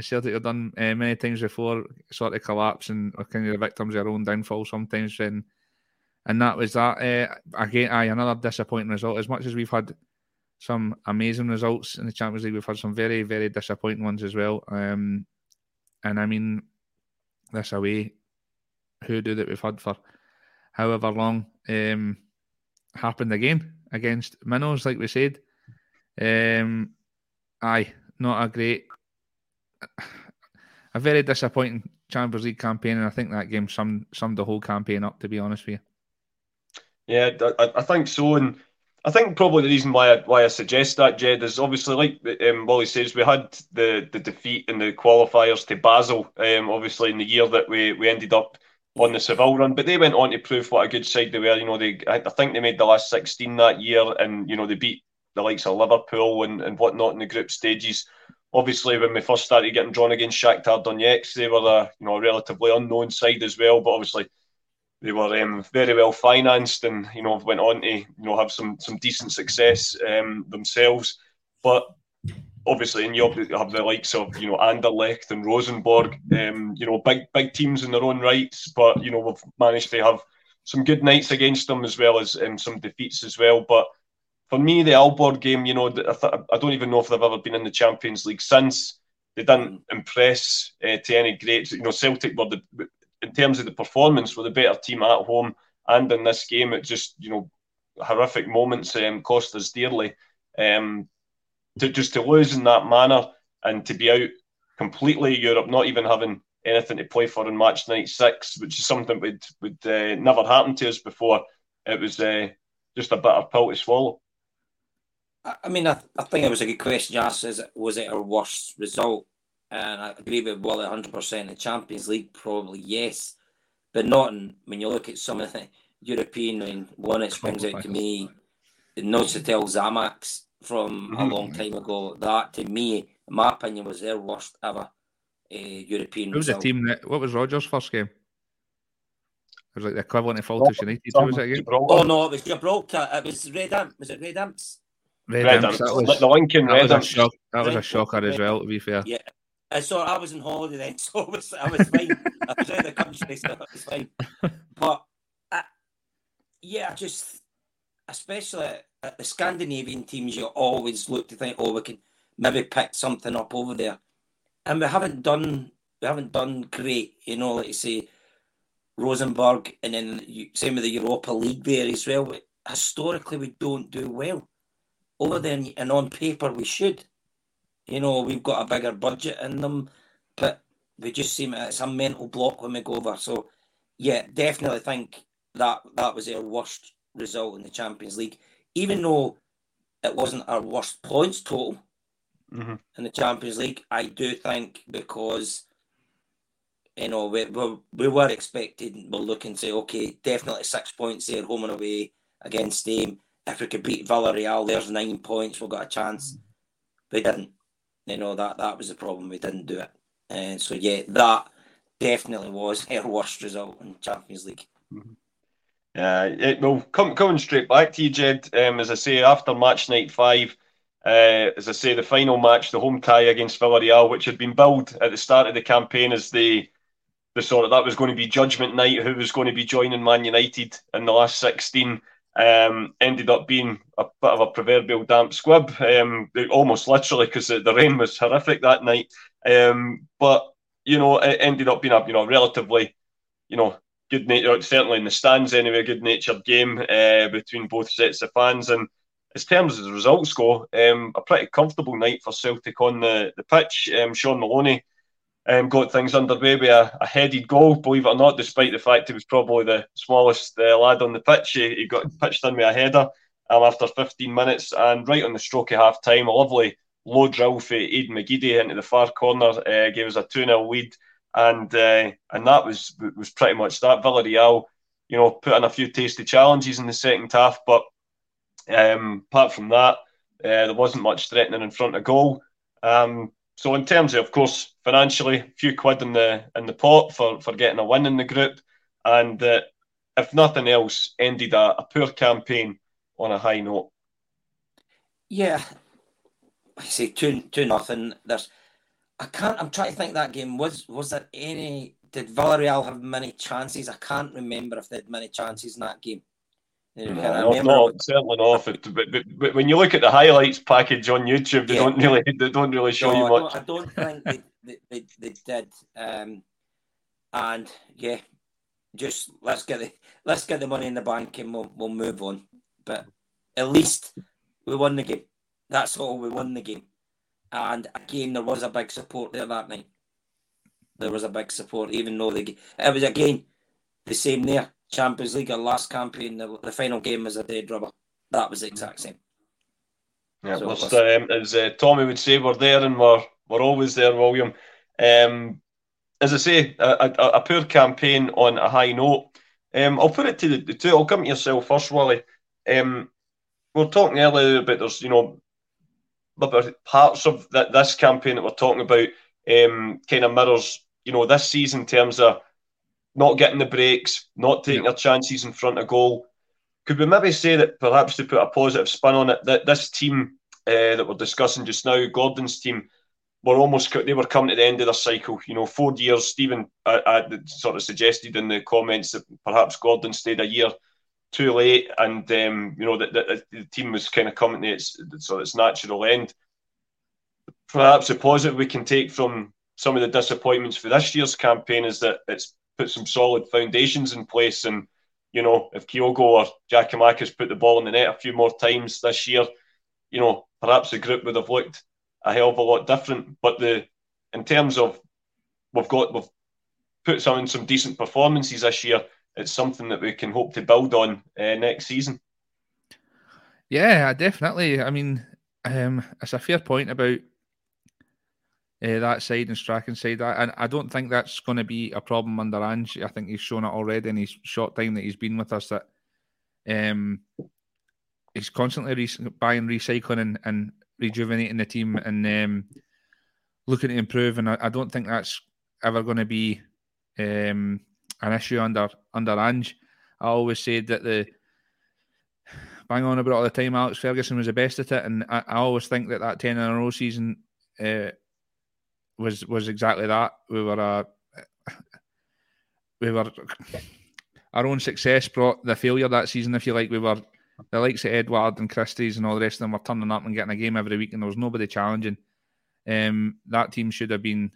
Celtic have done uh, many times before, sort of collapse and are kind of the victims of their own downfall sometimes. And and that was that. Uh, again, aye, another disappointing result. As much as we've had some amazing results in the Champions League, we've had some very, very disappointing ones as well. Um, and I mean, this away, who do that we've had for however long, um, happened again against Minnows, like we said. Um, aye, not a great a very disappointing Champions League campaign, and I think that game summed summed the whole campaign up. To be honest with you. Yeah, I, I think so, and I think probably the reason why I, why I suggest that, Ged, is obviously like um, Wally says, we had the, the defeat in the qualifiers to Basel, um, obviously in the year that we, we ended up on the Seville run, but they went on to prove what a good side they were. You know, they I think they made the last sixteen that year, and you know they beat the likes of Liverpool and, and whatnot in the group stages obviously when we first started getting drawn against Shakhtar Donetsk, they were a you know a relatively unknown side as well, but obviously they were um, very well financed and you know went on to you know have some some decent success um, themselves. But obviously in Europe you have the likes of you know Anderlecht and Rosenborg, um, you know big big teams in their own rights. But you know we've managed to have some good nights against them as well as um, some defeats as well. But for me, the Aalborg game, you know, I, th- I don't even know if they've ever been in the Champions League since. they didn't impress uh, to any great. You know, Celtic were the in terms of the performance were the better team at home and in this game. It just you know horrific moments um, cost us dearly. Um, to just to lose in that manner and to be out completely Europe, not even having anything to play for in match night six, which is something would would uh, never happened to us before. It was uh, just a bitter pill to swallow. I mean, I, I think it was a good question you asked. Is it, was it our worst result? And I agree with Wally 100%. The Champions League, probably yes. But not in, when you look at some of the European, I mean, one it springs out to me, the Neuchâtel Xamax from mm-hmm. a long time ago. That, to me, in my opinion, was their worst ever uh, European Who was result. the team that, what was Rodgers' first game? It was like the equivalent of Faltus United. Was it again? Oh, no, it was Gibraltar. It was Red Imps. Was it Red Imps? Red, Red That was, the Lincoln that Red was, a, shock, that was a shocker as well, to be fair. Yeah. I saw I was on holiday then, so I was, I was fine. I was out of the country, so it was fine. But uh, yeah, just especially at the Scandinavian teams, you always look to think, oh, we can maybe pick something up over there, and we haven't done we haven't done great. You know, like you say, Rosenborg, and then you, same with the Europa League there as well. But historically, we don't do well over there, and on paper we should. You know, we've got a bigger budget in them, but we just seem it's a mental block when we go over. So, yeah, definitely think that that was our worst result in the Champions League, even though it wasn't our worst points total mm-hmm. in the Champions League. I do think because you know we, we, we were expecting, we're looking to say okay, definitely six points there, home and away against them. If we could beat Villarreal, there's nine points. We've got a chance. We didn't. You know that that was the problem. We didn't do it, and so yeah, that definitely was our worst result in Champions League. Mm-hmm. Uh, well, come, coming straight back to you, Ged. Um, as I say, after match night five, uh, as I say, the final match, the home tie against Villarreal, which had been billed at the start of the campaign as the the sort of that was going to be judgment night, who was going to be joining Man United in the last sixteen um, ended up being a bit of a proverbial damp squib, um, almost literally because the, rain was horrific that night. Um, but you know, it ended up being a you know relatively, you know, good natured, certainly in the stands anyway, good natured game uh, between both sets of fans. And as terms as the results go, um, a pretty comfortable night for Celtic on the the pitch. Um, Shaun Maloney um, got things underway with a, a, headed goal, believe it or not, despite the fact he was probably the smallest uh, lad on the pitch. He, he, got pitched in with a header um, after 15 minutes, and right on the stroke of half time, a lovely low drill for Aiden McGeady into the far corner uh, gave us a 2 0 lead. And uh, and that was was pretty much that. Villarreal, you know, put in a few tasty challenges in the second half, but um, apart from that, uh, there wasn't much threatening in front of goal. Um, so in terms of, of course, financially, a few quid in the in the pot for, for getting a win in the group, and uh, if nothing else, ended a, a, poor campaign on a high note. Yeah, I say two two nothing. There's, I can't. I'm trying to think that game was was there any? Did Villarreal have many chances? I can't remember if they had many chances in that game. No, not, not, certainly not. But, but, but, when you look at the highlights package on YouTube, they yeah. don't really they don't really show no, you much. I don't, I don't think they, they, they, did. Um, and yeah, just let's get the let's get the money in the bank and we'll we'll move on. But at least we won the game. That's all. We won the game. And again, there was a big support there that night. There was a big support, even though the it was again the same there Champions League, our last campaign, the, the final game was a dead rubber. That was the exact same. Yeah, so was, um, as uh, Tommy would say, we're there and we're, we're always there, William. Um, as I say, a, a, a, poor campaign on a high note. Um, I'll put it to the, two. I'll come to yourself first, Wally. Um, we are talking earlier about there's, you know, parts of that this campaign that we're talking about um, kind of mirrors, you know, this season in terms of not getting the breaks, not taking yeah. their chances in front of goal. Could we maybe say that perhaps to put a positive spin on it, that this team uh, that we're discussing just now, Gordon's team, were almost they were coming to the end of their cycle. You know, four years. Stephen uh, uh, sort of suggested in the comments that perhaps Gordon stayed a year too late, and um, you know that, that, the team was kind of coming to its so its natural end. perhaps a positive we can take from some of the disappointments for this year's campaign is that it's put some solid foundations in place. And, you know, if Kyogo or Giakoumakis put the ball in the net a few more times this year, you know, perhaps the group would have looked a hell of a lot different. But the in terms of we've got we've put some in some decent performances this year. It's something that we can hope to build on uh, next season. Yeah, definitely. I mean, um, it's a fair point about uh, that side and Strachan's side. And I don't think that's going to be a problem under Ange. I think he's shown it already in his short time that he's been with us that um, he's constantly re- buying, recycling, and, and, rejuvenating the team and um, looking to improve. And I, I, don't think that's ever going to be um, an issue under under Ange. I always said that the bang on about all the time. Alex Ferguson was the best at it, and I, I always think that that ten in a row season uh, was was exactly that. We were a uh, we were our own success brought the failure that season. If you like, we were the likes of Edouard and Christie's and all the rest of them were turning up and getting a game every week, and there was nobody challenging. Um, that team should have been.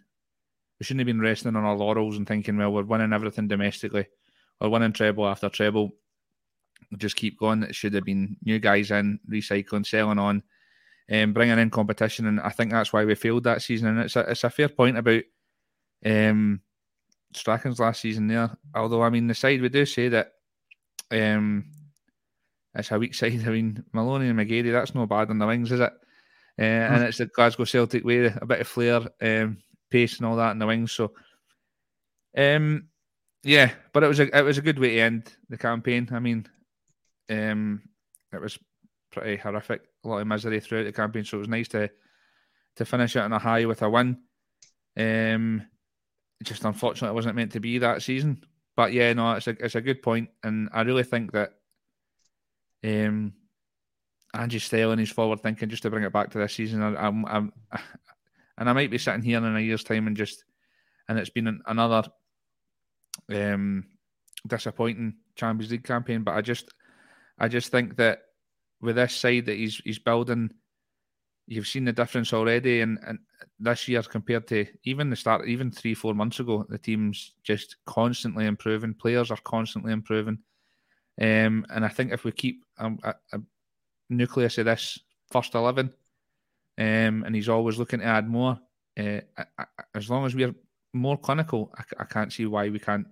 We shouldn't have been resting on our laurels and thinking, well, we're winning everything domestically, or winning treble after treble just keep going. It should have been new guys in, recycling, selling on, um, bringing in competition. And I think that's why we failed that season. And it's a, it's a fair point about um, Strachan's last season there. Although, I mean, the side we do say that um, it's a weak side. I mean, Maloney and McGeady, that's no bad on the wings, is it? Uh, and hmm. it's the Glasgow Celtic way, a bit of flair, um, pace, and all that in the wings. So, um, yeah, but it was a it was a good way to end the campaign. I mean, um, it was pretty horrific, a lot of misery throughout the campaign. So it was nice to to finish it on a high with a win. Um, just unfortunately, it wasn't meant to be that season. But yeah, no, it's a it's a good point, and I really think that um, Ange's style and his forward thinking just to bring it back to this season. I, I'm, I'm, and I might be sitting here in a year's time and just, and it's been another um, disappointing Champions League campaign. But I just, I just think that with this side that he's he's building, you've seen the difference already, and, and this year compared to even the start, even three four months ago, the team's just constantly improving. Players are constantly improving, um, and I think if we keep a, a, nucleus of this first eleven, um, and he's always looking to add more. Uh, I, I, as long as we're more clinical, I, I can't see why we can't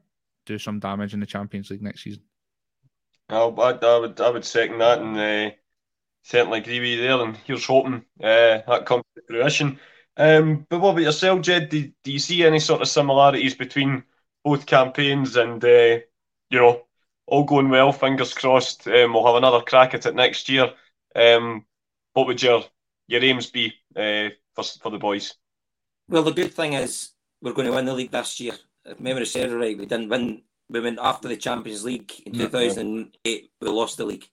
do some damage in the Champions League next season. I, I, would I would second that and uh, certainly agree with you there. And here's hoping uh, that comes to fruition. Um, but what about yourself, Ged? Do, do you see any sort of similarities between both campaigns? And uh, you know, all going well, fingers crossed. Um, we'll have another crack at it next year. Um, what would your your aims be uh, for for the boys? Well, the good thing is we're going to win the league this year. If memory serves right, we didn't win we went after the Champions League in mm-hmm. 2008. We lost the league.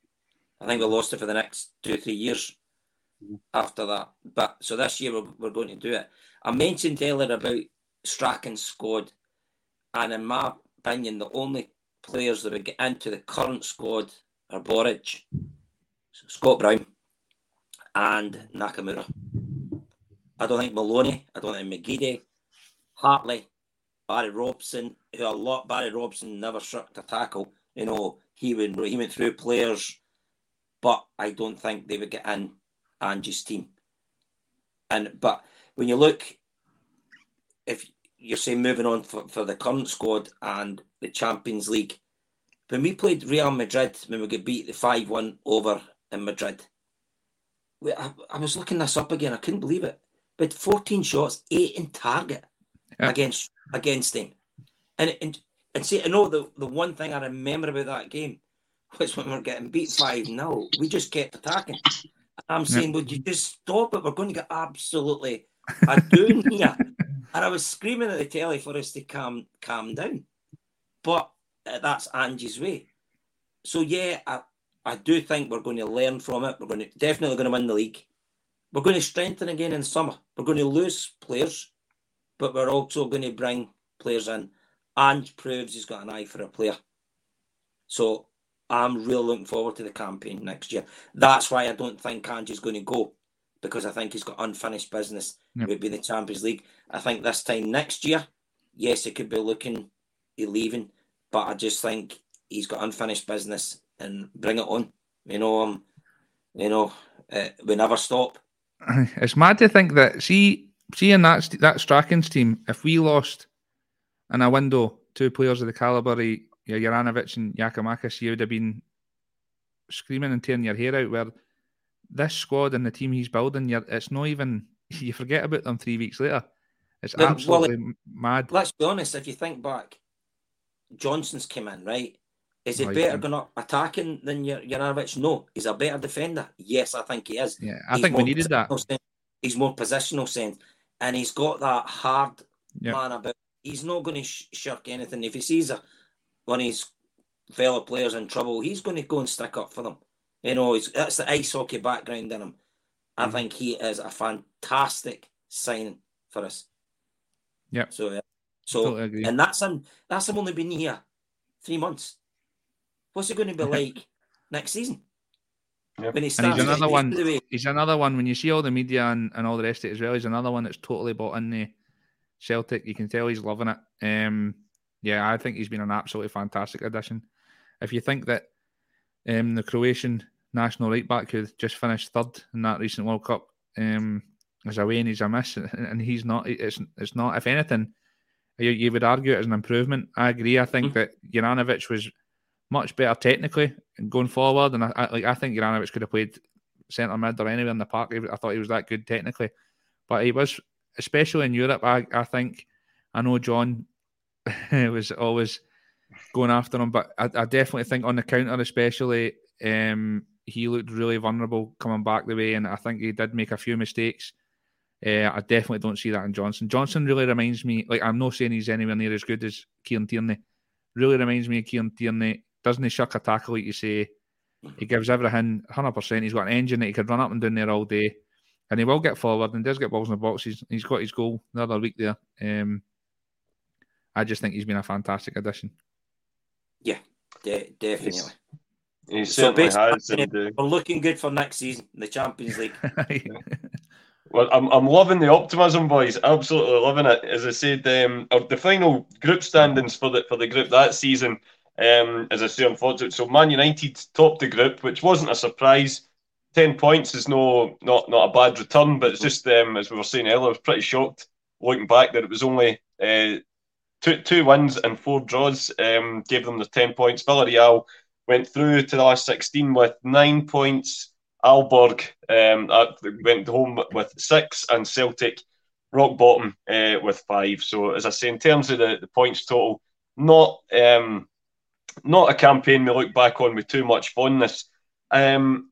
I think we lost it for the next two three years mm-hmm. after that. But so this year we're, we're going to do it. I mentioned earlier about Strachan's squad, and in my opinion, the only players that would get into the current squad are Boruc, Scott Brown, and Nakamura. I don't think Maloney, I don't think McGeady, Hartley, Barry Robson, who a lot Barry Robson never struck a tackle. You know, he went he went through players, but I don't think they would get in Ange's team. And but when you look, if you're saying moving on for, for the current squad and the Champions League, when we played Real Madrid, when we got beat the five one over in Madrid, we, I, I was looking this up again. I couldn't believe it. But 14 shots, eight in target yeah. against against them. And and and see, I know the, the one thing I remember about that game was when we were getting beat five No, we just kept attacking. I'm saying, would you just stop it? We're going to get absolutely a doing here. And I was screaming at the telly for us to calm calm down. But uh, that's Ange's way. So yeah, I, I do think we're going to learn from it. We're going to definitely going to win the league. We're going to strengthen again in summer. We're going to lose players but we're also going to bring players in. And proves he's got an eye for a player. So I'm really looking forward to the campaign next year. That's why I don't think Ange's going to go because I think he's got unfinished business. Yep. Would be the Champions League. I think this time next year, yes, it could be looking at leaving, but I just think he's got unfinished business and bring it on. You know, um, you know, uh, we never stop. It's mad to think that see, see in that that Strachan's team, if we lost in a window two players of the caliber of yeah, Juranovic and Giakoumakis, you would have been screaming and tearing your hair out. Where this squad and the team he's building, it's not even you forget about them three weeks later. It's absolutely well, mad. Let's be honest. If you think back, Johnston's came in right. Is he better going up attacking than Juranovic? No. He's a better defender. Yes, I think he is. Yeah, I he's think we needed that. Sense. He's more positional sense, and he's got that hard yep. man about. He's not going to sh- shirk anything. If he sees a, one of his fellow players in trouble, he's going to go and stick up for them. You know, it's that's the ice hockey background in him. I mm. think he is a fantastic signing for us. Yeah. So, yeah. So, totally and that's him. That's him only been here three months. What's it going to be like next season? Yep. When he starts, and he's another one. He's another one. When you see all the media and, and all the rest of it as well, he's another one that's totally bought in the Celtic. You can tell he's loving it. Um, yeah, I think he's been an absolutely fantastic addition. If you think that um, the Croatian national right back who just finished third in that recent World Cup um, is away and he's a miss, and he's not. It's it's not. If anything, you, you would argue it as an improvement. I agree. I think mm-hmm. that Juranovic was much better technically going forward, and I, I like I think Juranovic could have played centre mid or anywhere in the park. I thought he was that good technically, but he was especially in Europe. I I think I know John was always going after him, but I, I definitely think on the counter, especially, um, he looked really vulnerable coming back the way, and I think he did make a few mistakes. Uh, I definitely don't see that in Johnston. Johnston really reminds me, like I'm not saying he's anywhere near as good as Kieran Tierney. Really reminds me of Kieran Tierney doesn't he shuck a tackle like you say? He gives everything 100%. He's got an engine that he could run up and down there all day. And he will get forward and does get balls in the box. He's, he's got his goal the other week there. Um, I just think he's been a fantastic addition. Yeah, de- definitely. He certainly so has. And, uh, we're looking good for next season, in the Champions League. well, I'm, I'm loving the optimism, boys. Absolutely loving it. As I said, um, the final group standings for the for the group that season um, as I say, unfortunately, so Man United topped the group, which wasn't a surprise. Ten points is no not not a bad return, but it's just um, as we were saying earlier, I was pretty shocked looking back that it was only uh, two two wins and four draws um, gave them the ten points. Villarreal went through to the last sixteen with nine points. Aalborg um, went home with six, and Celtic rock bottom uh, with five. So as I say, in terms of the, the points total, not um, not a campaign we look back on with too much fondness. Um,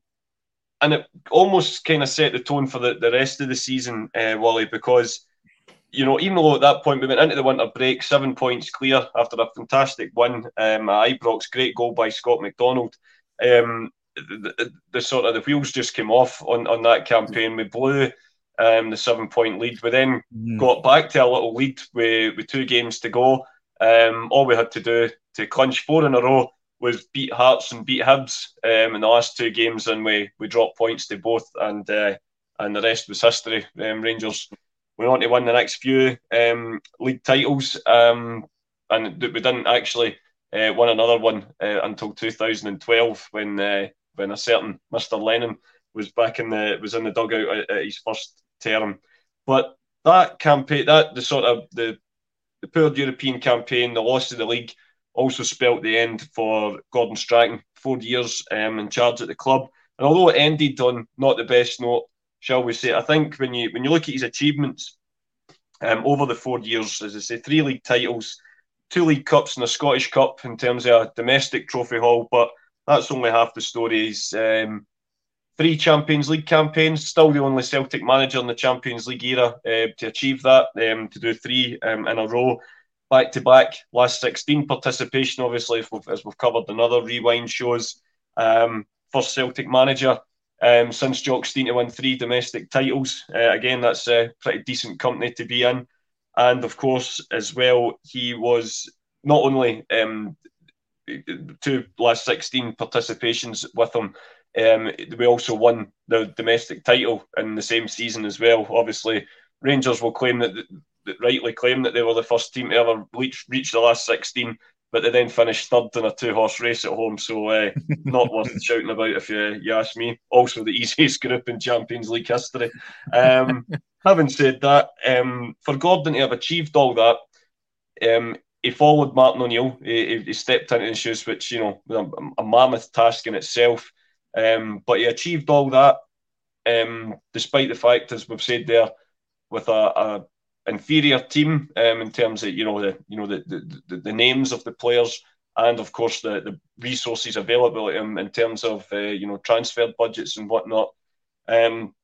and it almost kind of set the tone for the, the rest of the season, uh, Wally, because, you know, even though at that point we went into the winter break, seven points clear after a fantastic win um, at Ibrox, great goal by Scott McDonald. Um, the, the, the, sort of the wheels just came off on, on that campaign. We blew um, the seven point lead. We then mm. got back to a little lead with, with two games to go. Um, all we had to do to clinch four in a row was beat Hearts and beat Hibs um, in the last two games, and we we dropped points to both, and uh, and the rest was history. Um, Rangers went on to win the next few um, league titles, um, and we didn't actually uh, win another one uh, until 2012 when uh, when a certain Mr. Lennon was back in the was in the dugout at, at his first term. But that campaign, that the sort of the the poor European campaign, the loss of the league, also spelt the end for Gordon Strachan. Four years um, in charge at the club, and although it ended on not the best note, shall we say, I think when you when you look at his achievements um, over the four years, as I say, three league titles, two league cups, and a Scottish Cup in terms of a domestic trophy haul, but that's only half the story. He's um, three Champions League campaigns, still the only Celtic manager in the Champions League era uh, to achieve that, um, to do three um, in a row, back to back. Last 16 participation, obviously, as we've covered in other rewind shows. Um, first Celtic manager um, since Jock Stein to win three domestic titles. Uh, again, that's a pretty decent company to be in. And of course, as well, he was not only um, two last 16 participations with him Um, we also won the domestic title in the same season as well. Obviously, Rangers will claim that, that rightly claim that they were the first team to ever reach, reach the last 16, but they then finished third in a two horse race at home. So, uh, not worth shouting about if you, you ask me. Also, the easiest group in Champions League history. Um, having said that, um, for Gordon to have achieved all that, um, he followed Martin O'Neill. He, he, stepped into the shoes, which you know was a, a mammoth task in itself. Um, but he achieved all that, um, despite the fact, as we've said there, with a, a inferior team um, in terms of you know the you know the, the, the, the names of the players and of course the, the resources available him in terms of uh, you know transfer budgets and whatnot. Um,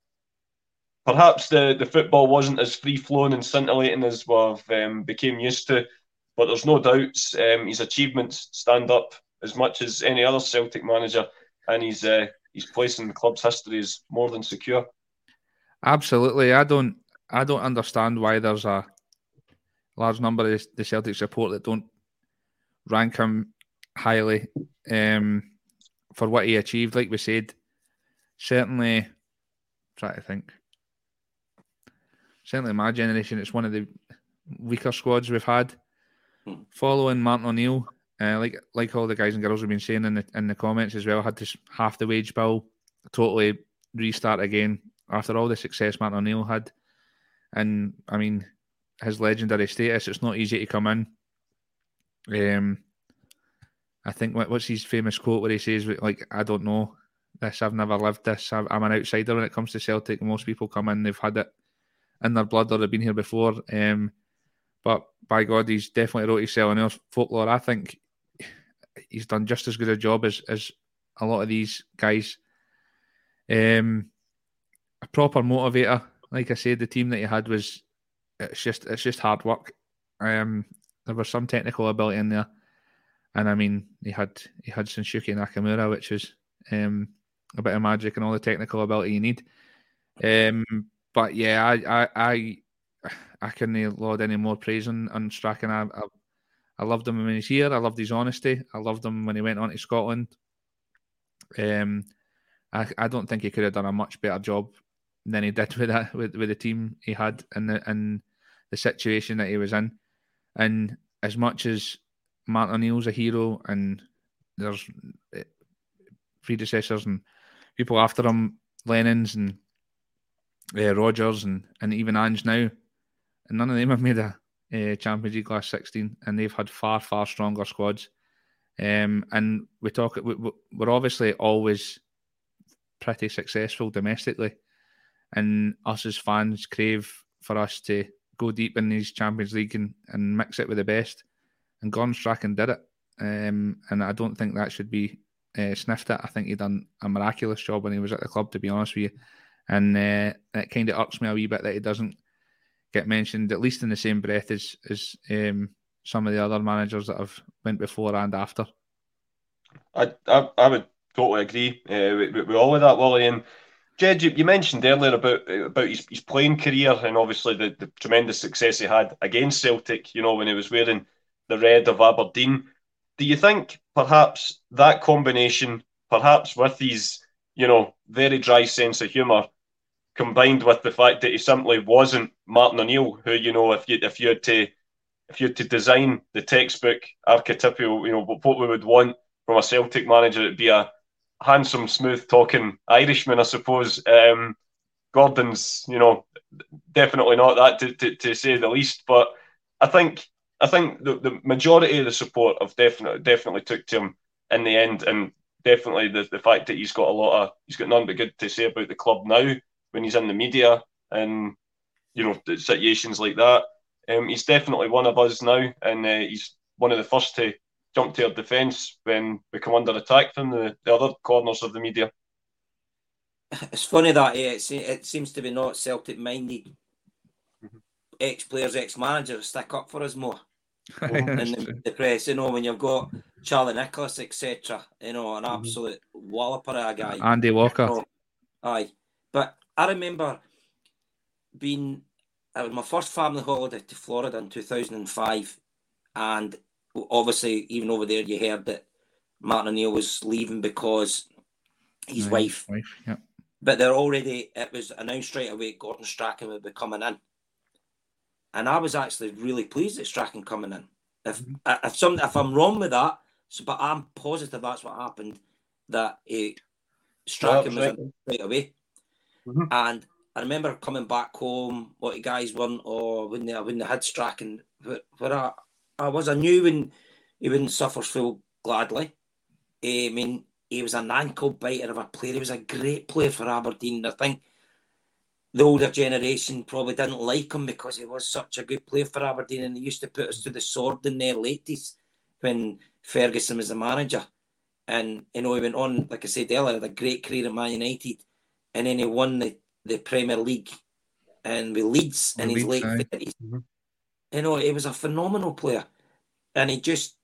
perhaps the, the football wasn't as free flowing and scintillating as we've um, became used to, but there's no doubts um, his achievements stand up as much as any other Celtic manager, and his uh, his place in the club's history is more than secure. Absolutely, I don't I don't understand why there's a large number of the Celtic support that don't rank him highly um, for what he achieved. Like we said, certainly try to think. Certainly, my generation, it's one of the weaker squads we've had. Hmm. Following Martin O'Neill, uh, like like all the guys and girls have been saying in the in the comments as well, had to half the wage bill, totally restart again after all the success Martin O'Neill had. And I mean, his legendary status, it's not easy to come in. Um, I think what's his famous quote where he says, like, I don't know this, I've never lived this, I'm an outsider when it comes to Celtic. Most people come in, they've had it in their blood or they've been here before. Um, but by God, he's definitely wrote his selling else folklore. I think he's done just as good a job as, as a lot of these guys. Um, a proper motivator. Like I said, the team that he had was it's just it's just hard work. Um, there was some technical ability in there, and I mean he had he had Shunsuke Nakamura, which was um, a bit of magic and all the technical ability you need. Um, but yeah, I I I, I couldn't laud any more praise on, on Strachan. I, I, I loved him when he's here. I loved his honesty. I loved him when he went on to Scotland. Um, I, I don't think he could have done a much better job than he did with that with, with the team he had and the and the situation that he was in. And as much as Martin O'Neill's a hero and there's eh, predecessors and people after him, Lennon's and uh, Rodgers and, and even Ange now, and none of them have made a, a Champions League last 16, and they've had far, far stronger squads. Um, and we talk, we, we're obviously always pretty successful domestically, and us as fans crave for us to go deep in these Champions League and, and mix it with the best. And Gordon Strachan did it, um, and I don't think that should be uh, sniffed at. I think he done a miraculous job when he was at the club, to be honest with you and uh, it kind of irks me a wee bit that he doesn't get mentioned at least in the same breath as as um, some of the other managers that have went before and after. I I, I would totally agree uh, with, with, all of that, Wally. And Ged, you, you, mentioned earlier about about his, his playing career and obviously the, the tremendous success he had against Celtic. You know when he was wearing the red of Aberdeen. Do you think perhaps that combination, perhaps with his you know very dry sense of humour, combined with the fact that he simply wasn't Martin O'Neill, who you know, if you if you had to if you had to design the textbook archetypal, you know, what we would want from a Celtic manager, it'd be a handsome, smooth talking Irishman, I suppose. Um, Gordon's, you know, definitely not that to, to, to say the least. But I think I think the, the majority of the support have definitely definitely took to him in the end, and definitely the, the fact that he's got a lot of he's got nothing but good to say about the club now when he's in the media and you know situations like that. Um, he's definitely one of us now, and uh, he's one of the first to jump to our defence when we come under attack from the, the other corners of the media. It's funny that eh, it, it seems to be not Celtic minded mm-hmm. ex players, ex managers stick up for us more in the, the, press. You know, when you've got Charlie Nicholas, etc., you know, an mm-hmm. absolute mm-hmm. walloper of a guy. Andy Walker. You know, aye. But I remember being it was my first family holiday to Florida in 2005, and obviously even over there you heard that Martin O'Neill was leaving because his wife. wife yeah. But they're already, it was announced straight away Gordon Strachan would be coming in. And I was actually really pleased at Strachan coming in. If mm-hmm. if some if I'm wrong with that, so, but I'm positive that's what happened. That he Strachan was in straight away, mm-hmm. and I remember coming back home. What you guys won, or when they when they had Strachan, where I, I was, I knew when he wouldn't suffer full gladly. I mean, he was an ankle biter of a player. He was a great player for Aberdeen. I think the older generation probably didn't like him because he was such a good player for Aberdeen and he used to put us to the sword in their ladies when Ferguson was the manager. And you know, he went on, like I said earlier, had a great career at Man United, and then he won the, the Premier League and with Leeds in his late 30s. Mm-hmm. You know, he was a phenomenal player. And he just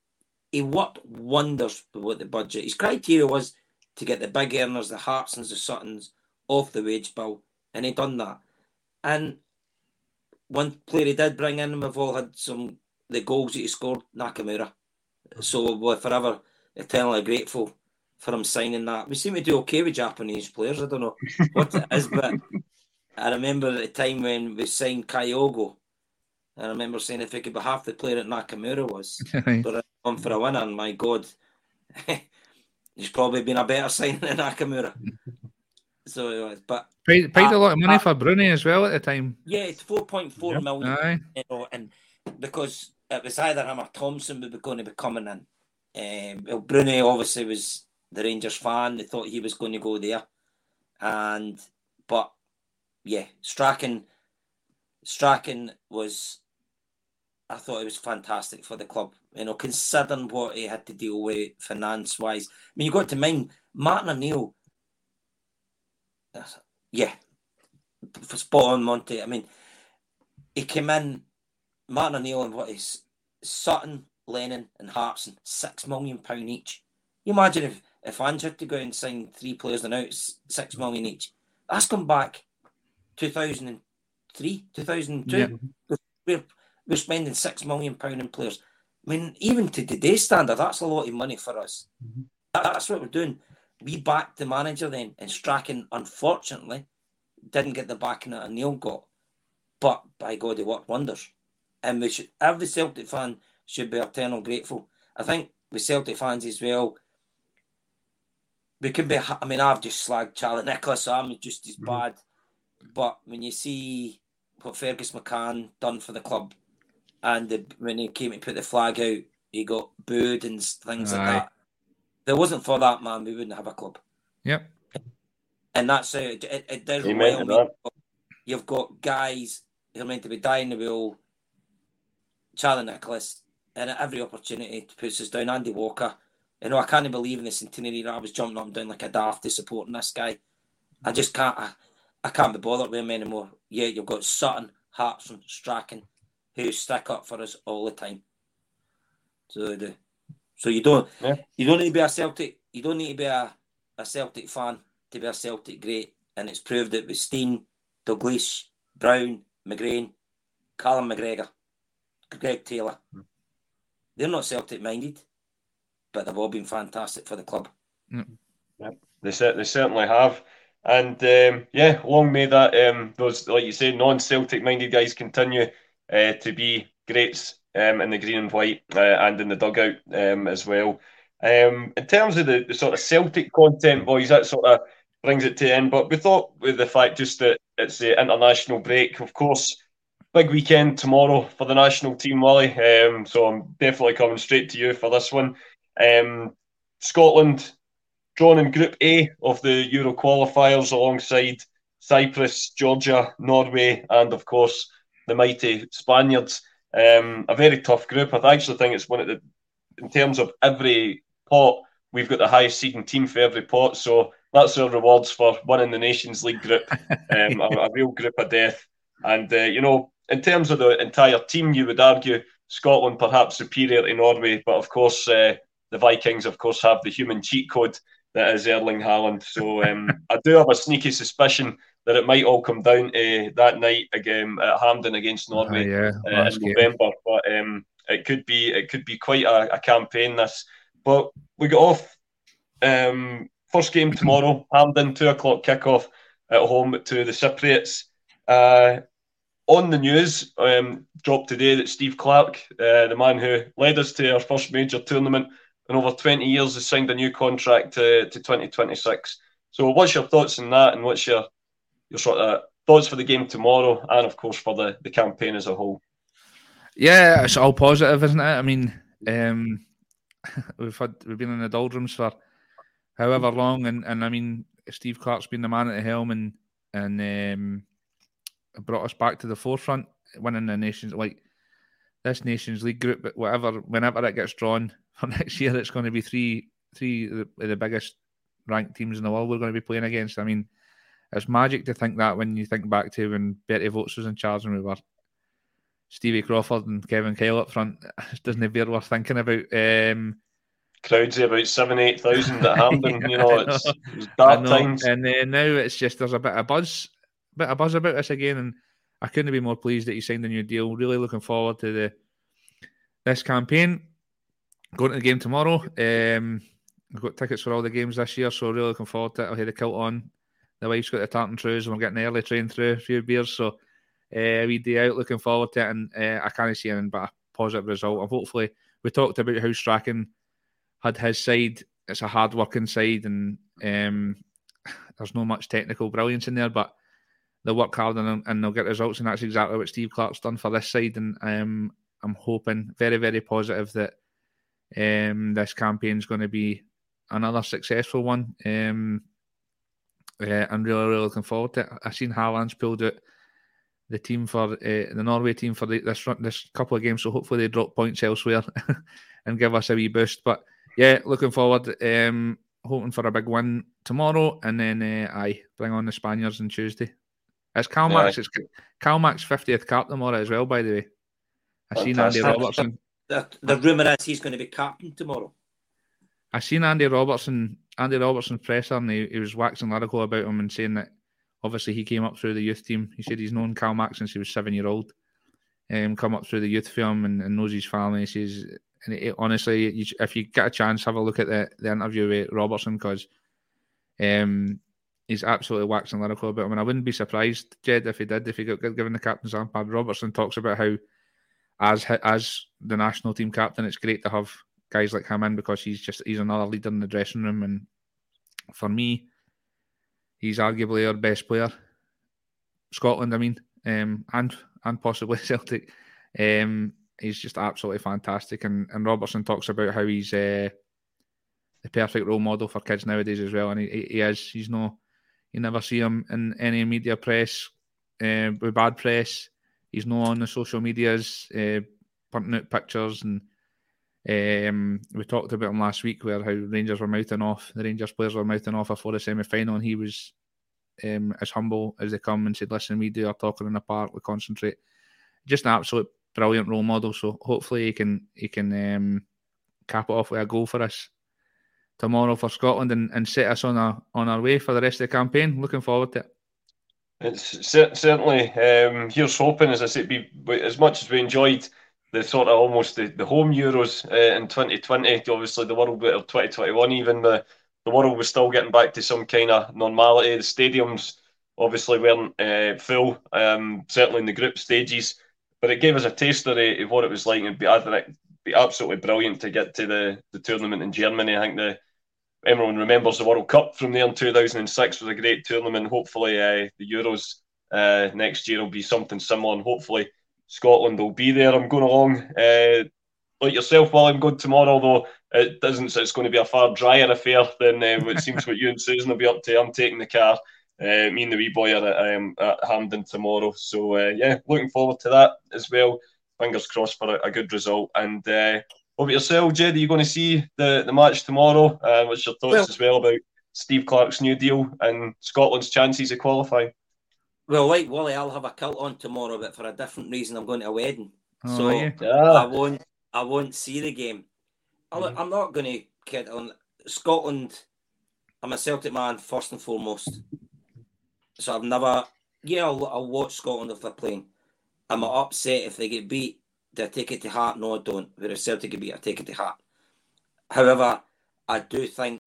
he worked wonders with the budget. His criteria was to get the big earners, the Hartsons, the Suttons off the wage bill and he done that. And one player he did bring in, we've all had some the goals that he scored, Nakamura. So we're forever eternally grateful for him signing that. We seem to do okay with Japanese players. I don't know what it is, but I remember the time when we signed Kyogo, I remember saying if he could be half the player that Nakamura was, but on for a winner, and my God, he's probably been a better signing than Nakamura. So it was, but paid, paid uh, a lot of money uh, for Bruni as well at the time. Yeah, it's four point four yep. million. Aye. You know, and because it was either him or Thomson would be going to be coming in. Um, well, Bruni obviously was the Rangers fan. They thought he was going to go there, and but yeah, Strachan, Strachan was. I thought it was fantastic for the club. You know, considering what he had to deal with finance wise. I mean, you got to mind Martin O'Neill uh, yeah, for spot on Monty. I mean, he came in, Martin O'Neill and what is Sutton, Lennon, and Hartson, six million pound each. You imagine if if Ange had to go and sign three players and out six million each. That's come back 2003, 2002. Yeah. We're, we're spending six million pound in players. I mean, even to today's standard, that's a lot of money for us. Mm-hmm. That, that's what we're doing we backed the manager then, and Strachan, unfortunately, didn't get the backing that Neil got. But by God, he worked wonders. And we should, every Celtic fan should be eternal grateful. I think with Celtic fans as well, we can be, I mean, I've just slagged Charlie Nicholas, so I'm just as mm-hmm. bad. But when you see what Fergus McCann done for the club, and the, when he came to put the flag out, he got booed and things Aye. like that there wasn't for that man, we wouldn't have a club. Yep. And that's how it, it, it does well. That. You've got guys who are meant to be dying the wheel, Charlie Nicholas, and at every opportunity to put us down. Andy Walker. You know, I can't believe in the centenary. I was jumping up and down like a daft to supporting this guy. I just can't. I, I can't be bothered with him anymore. Yeah, you've got Sutton, Hartson, Strachan, who stick up for us all the time. So the so you don't yeah. you don't need to be a Celtic you don't need to be a, a Celtic fan to be a Celtic great. And it's proved it with Stein, Dalglish, Brown, McGrain, Callum McGregor, Greg Taylor. Mm. They're not Celtic minded, but they've all been fantastic for the club. Mm. Yeah, they, they certainly have. And um, yeah, long may that um, those, like you say, non Celtic minded guys continue uh, to be greats um, in the green and white uh, and in the dugout um, as well. Um, in terms of the, the, sort of Celtic content, boys, that sort of brings it to end. But we thought with the fact just that it's the international break, of course, big weekend tomorrow for the national team, Wally. Um, so I'm definitely coming straight to you for this one. Um, Scotland drawn in Group A of the Euro qualifiers alongside Cyprus, Georgia, Norway, and of course the mighty Spaniards. Um, a very tough group. I actually think it's one of the, in terms of every pot, we've got the highest seeding team for every pot. So that's our rewards for winning the Nations League group, um, a, a, real group of death. And, uh, you know, in terms of the entire team, you would argue Scotland perhaps superior to Norway. But of course, uh, the Vikings, of course, have the human cheat code that is Erling Haaland. So um, I do have a sneaky suspicion that it might all come down to that night again at Hampden against Norway uh, yeah. uh, in November. But um, it could be it could be quite a, a, campaign this. But we got off um, first game tomorrow, Hampden, two o'clock kickoff at home to the Cypriots. Uh, on the news, um, dropped today that Steve Clarke, uh, the man who led us to our first major tournament in over 20 years, has signed a new contract to, to 2026. So, what's your thoughts on that, and what's your your sort of thoughts for the game tomorrow, and of course for the, the campaign as a whole? Yeah, it's all positive, isn't it? I mean, um, we've had we've been in the doldrums for however long, and, and I mean, Steve Clarke's been the man at the helm, and and um, brought us back to the forefront, winning the nations like this Nations League group. But whatever, whenever it gets drawn for next year, it's going to be three three of the, the biggest ranked teams in the world we're going to be playing against. I mean, it's magic to think that when you think back to when Berti Vogts was in charge and we were Stevie Crawford and Kevin Kyle up front. Doesn't it bear worth thinking about? Um, Crowds about seven, eight thousand at Hampden. you know, it's, it's dark times. And uh, now it's just there's a bit of buzz, bit of buzz about this again, and I couldn't be more pleased that he signed a new deal. Really looking forward to the this campaign. Going to the game tomorrow. Um, I've got tickets for all the games this year, so really looking forward to it. I'll have the kilt on. The wife's got the tartan trousers, and we're getting the early train through a few beers, so uh, we day out. Looking forward to it, and uh, I can't see anything but a positive result. And hopefully, we talked about how Strachan had his side. It's a hard working side, and um, there's no much technical brilliance in there, but they'll work hard and, and they'll get results. And that's exactly what Steve Clarke's done for this side. And um, I'm hoping very, very positive that um, this is going to be another successful one. Um, uh, I'm really, really looking forward to it. I've seen Haaland's pulled out the team for uh, the Norway team for the, this this couple of games, so hopefully they drop points elsewhere and give us a wee boost. But yeah, looking forward. Um, hoping for a big win tomorrow, and then uh, I bring on the Spaniards on Tuesday. It's Calmac's. Yeah. It's Calmac's fiftieth cap tomorrow as well. By the way, I seen Andy Robertson. The, the, the rumor is he's going to be captain tomorrow. I seen Andy Robertson, Andy Robertson's presser, and he, he was waxing lyrical about him and saying that obviously he came up through the youth team. He said he's known Calmac since he was seven year old. Um, come up through the youth film and, and knows his family. He says and it, honestly, you, if you get a chance, have a look at the, the interview with Robertson because um, he's absolutely waxing lyrical about him. And I wouldn't be surprised, Ged, if he did, if he got given the captain's armband. Robertson talks about how, as as the national team captain, it's great to have guys like him in because he's just he's another leader in the dressing room. And for me, he's arguably our best player. Scotland, I mean, um, and and possibly Celtic. Um, he's just absolutely fantastic. And, and Robertson talks about how he's uh, the perfect role model for kids nowadays as well. And he, he is. He's no, you never see him in any media press uh, with bad press. He's no on the social medias, uh, putting out pictures. And um, we talked about him last week where how Rangers were mouthing off, the Rangers players were mouthing off before the semi final. And he was um, as humble as they come and said, listen, we do our talking in the park, we concentrate. Just an absolute brilliant role model. So hopefully he can he can um, cap it off with a goal for us tomorrow for Scotland and, and set us on a on our way for the rest of the campaign. Looking forward to it. It's certainly um, here's hoping, as I said, be as much as we enjoyed the sort of almost the, the home Euros uh, in 2020, obviously the World of 2021, even the the world was still getting back to some kind of normality. The stadiums obviously weren't uh, full, um, certainly in the group stages but it gave us a taster of what it was like. It'd be, I think it'd be absolutely brilliant to get to the, the tournament in Germany. I think the everyone remembers the World Cup from there in 2006 was a great tournament. Hopefully, uh, the Euros uh, next year will be something similar, and hopefully Scotland will be there. I'm going along uh, like yourself while I'm going tomorrow, although it doesn't. It's going to be a far drier affair than uh, it seems what you and Susan will be up to. I'm taking the car. Uh, me and the wee boy are at, um, at Hampden tomorrow. So, uh, yeah, looking forward to that as well. Fingers crossed for a, a good result. And uh, over yourself, Ged, are you going to see the, the match tomorrow? Uh, what's your thoughts well, as well about Steve Clarke's new deal and Scotland's chances of qualifying? Well, like Wally, I'll have a kilt on tomorrow, but for a different reason, I'm going to a wedding. Oh, so yeah. I won't I won't see the game. Mm-hmm. I'm not going to kid on Scotland. I'm a Celtic man first and foremost. So I've never, yeah, I'll, I'll watch Scotland if they're playing. I'm upset if they get beat. Do I take it to heart? No, I don't. Whereas Celtic get beat, I take it to heart. However, I do think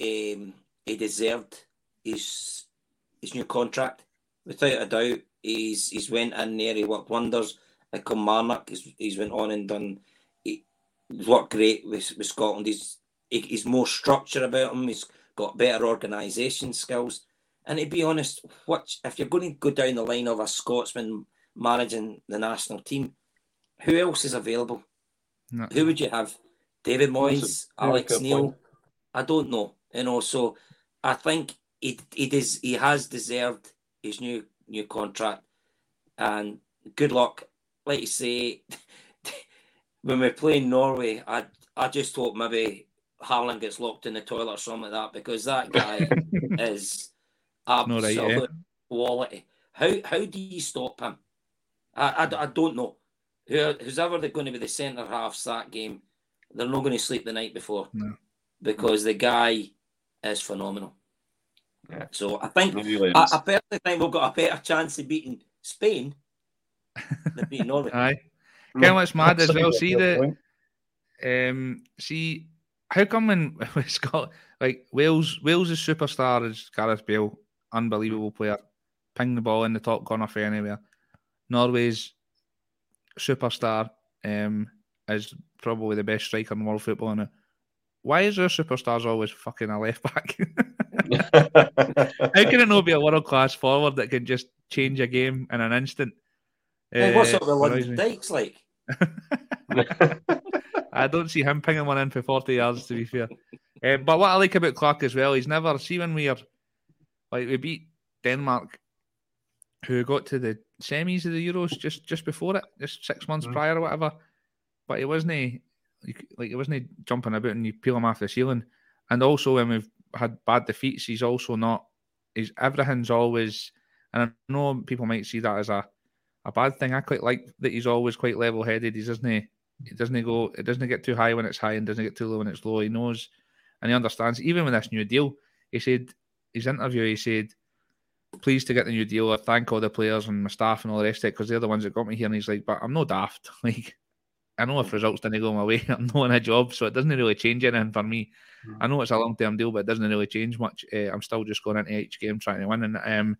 um, he deserved his his new contract without a doubt. He's he's went in there. He worked wonders at Kilmarnock. He's, he's went on and done. He, worked great with, with Scotland. He's he, he's more structure about him. He's got better organisation skills. And to be honest, what if you're going to go down the line of a Scotsman managing the national team, who else is available? No. Who would you have? David Moyes, Alex Neil? Point. I don't know. You know, so I think he he does he has deserved his new new contract. And good luck. Like you say, when we're playing Norway, I I just hope maybe Haaland gets locked in the toilet or something like that because that guy is absolute right, yeah. quality. How how do you stop him? I, I, I don't know. Who, who's ever they're going to be the centre halves that game, they're not going to sleep the night before no. because the guy is phenomenal. Yeah. So I think really I, I personally think we've got a better chance of beating Spain than beating Norway. Aye. Kind of what's mad as well. See the um, see how come when we got like Wales Wales' superstar is Gareth Bale, unbelievable player, ping the ball in the top corner for anywhere. Norway's superstar um, is probably the best striker in world football. And why is their superstars always fucking a left back? How can it not be a world class forward that can just change a game in an instant? Hey, what's up with Lyndon Dykes like? I don't see him pinging one in for 40 yards, to be fair. Um, but what I like about Clarke as well, he's never, see when we are, like, we beat Denmark, who got to the semis of the Euros just just before it, just six months mm. prior or whatever. But he wasn't, like, he wasn't jumping about and you peel him off the ceiling. And also, when we've had bad defeats, he's also not, he's, everything's always, and I know people might see that as a, a bad thing. I quite like that he's always quite level headed. He doesn't he it doesn't go. It doesn't get too high when it's high, and doesn't get too low when it's low. He knows, and he understands. Even with this new deal, he said his interview. He said, "Pleased to get the new deal. I thank all the players and my staff and all the rest of it because they're the ones that got me here." And he's like, "But I'm no daft. Like, I know if results didn't go my way, I'm not in a job, so it doesn't really change anything for me. Mm-hmm. I know it's a long term deal, but it doesn't really change much. Uh, I'm still just going into each game trying to win, and um,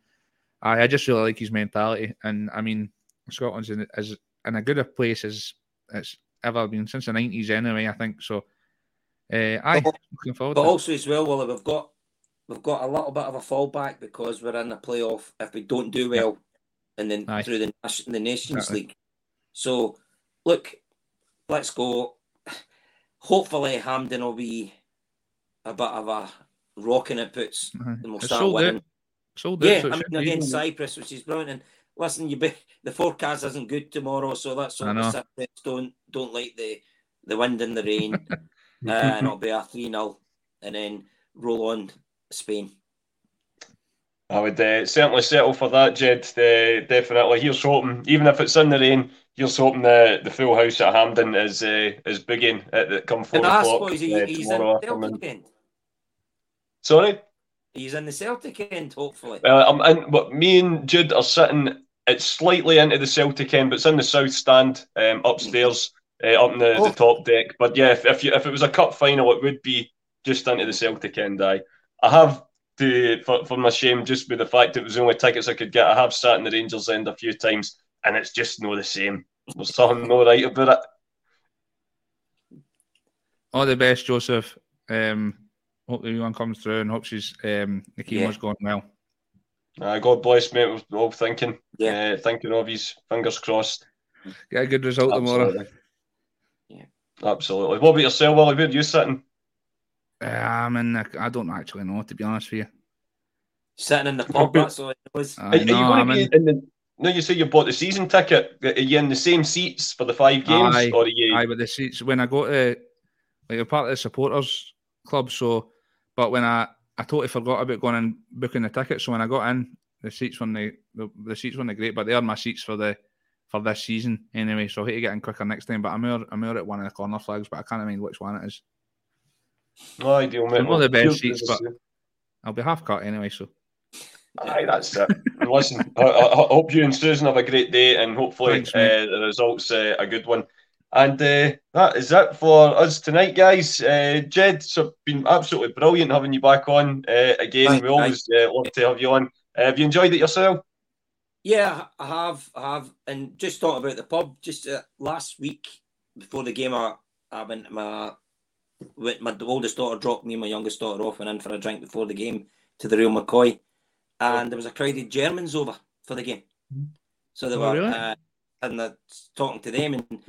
I, I just really like his mentality. And I mean, Scotland's in, is in a good place as it's ever been since the nineties anyway. I think so. Uh, aye, but, looking forward. But also as well, well, we've got we've got a little bit of a fallback because we're in the playoff. If we don't do well, and then aye. through the the Nations exactly. League, so look, let's go. Hopefully, Hampden will be a bit of a rocking it puts, and we'll start winning. Sold yeah, I mean against Cyprus, which is brilliant. And listen, you be, the forecast isn't good tomorrow, so that's all the don't don't like the the wind and the rain, uh, and it'll be a three 0 and then roll on Spain. I would uh, certainly settle for that, Ged. Uh, definitely. Here's hoping, even if it's in the rain, here's hoping the, the full house at Hampden is uh, is bigging at the come four o'clock. He, uh, he's in Celtic end. Sorry. He's in the Celtic end, hopefully. I'm in, but me and Jude are sitting it's slightly into the Celtic end, but it's in the south stand um, upstairs, uh, up in the, oh. the, top deck. But yeah, if if, you, if, it was a cup final, it would be just into the Celtic end. I I have to for, for my shame, just with the fact it was the only tickets I could get. I have sat in the Rangers end a few times, and it's just no the same. There's something no right about it. All the best, Joseph. Um, hope everyone comes through and hope she's um, the chemo's yeah. going well. Uh, God bless, mate. We're all thinking, yeah, uh, thinking of his fingers crossed. Get a good result Absolutely. tomorrow. Yeah, absolutely. What about yourself, Willie? Where are you sitting? Uh, I'm in. The, I don't actually know, to be honest with you. Sitting in the pub. That's all it was. Uh, are, are you going to be in, in the? No, you say you bought the season ticket. Are you in the same seats for the five games, aye, or are you? Aye, but the seats when I go to, like, a part of the supporters club. So, but when I I totally forgot about going and booking the tickets. So when I got in, the seats weren't the, the, the seats weren't great, but they are my seats for the for this season anyway. So I hate to get in quicker next time. But I'm more I'm more at one of the corner flags, but I can't remember which one it is. No ideal, mate. Not the best seats, but I'll be half cut anyway. So. Aye, that's it. Listen, I, I, hope you and Susan have a great day, and hopefully Thanks, uh, the results uh, a good one. And uh, that is it for us tonight, guys. Uh, Ged, it's been absolutely brilliant having you back on uh, again. Thanks, we always uh, love to have you on. Uh, have you enjoyed it yourself? Yeah, I have. I have. And just talking about the pub, just uh, last week before the game, I, I went to my my oldest daughter dropped me and my youngest daughter off and in for a drink before the game to the Real McCoy, and there was a crowd of Germans over for the game. So they oh, were really? uh, and talking to them, and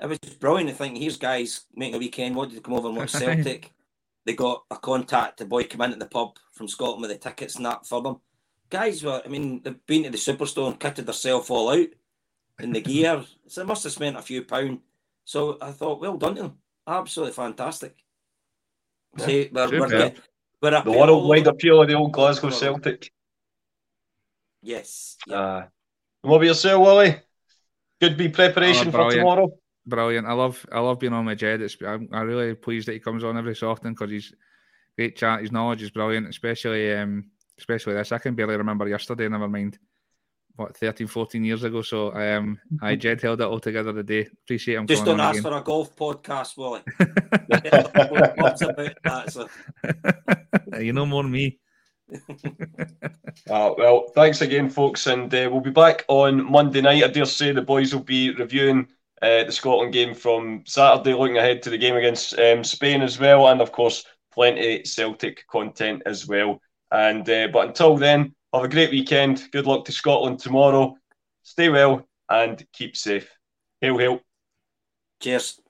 it was just brilliant to think here's guys making a weekend wanted to come over and watch Celtic. they got a contact, the boy come at the pub from Scotland with the tickets and that for them. Guys were, I mean, they've been to the superstore and kitted themselves all out in the gear. So they must have spent a few pounds. So I thought, well done to them absolutely fantastic. Yeah. See, we're, we're, we're the worldwide appeal of the old Glasgow Celtic. Yes. Yeah. Uh, what about yourself, Willie? Good be preparation oh, for tomorrow. Brilliant. I love I love being on my Ged. It's, I'm, I'm really pleased that he comes on every so often because he's great chat. His knowledge is brilliant, especially um, especially this. I can barely remember yesterday. Never mind what 13, 14 years ago. So I um, I Ged held it all together today. Appreciate him. Just don't ask again. for a golf podcast, Willie. that, so. you know more than me. uh, well, thanks again, folks, and uh, we'll be back on Monday night. I dare say the boys will be reviewing uh, the Scotland game from Saturday, looking ahead to the game against um, Spain as well, and of course, plenty Celtic content as well. And uh, but until then, have a great weekend. Good luck to Scotland tomorrow. Stay well and keep safe. Hail, hail. Cheers.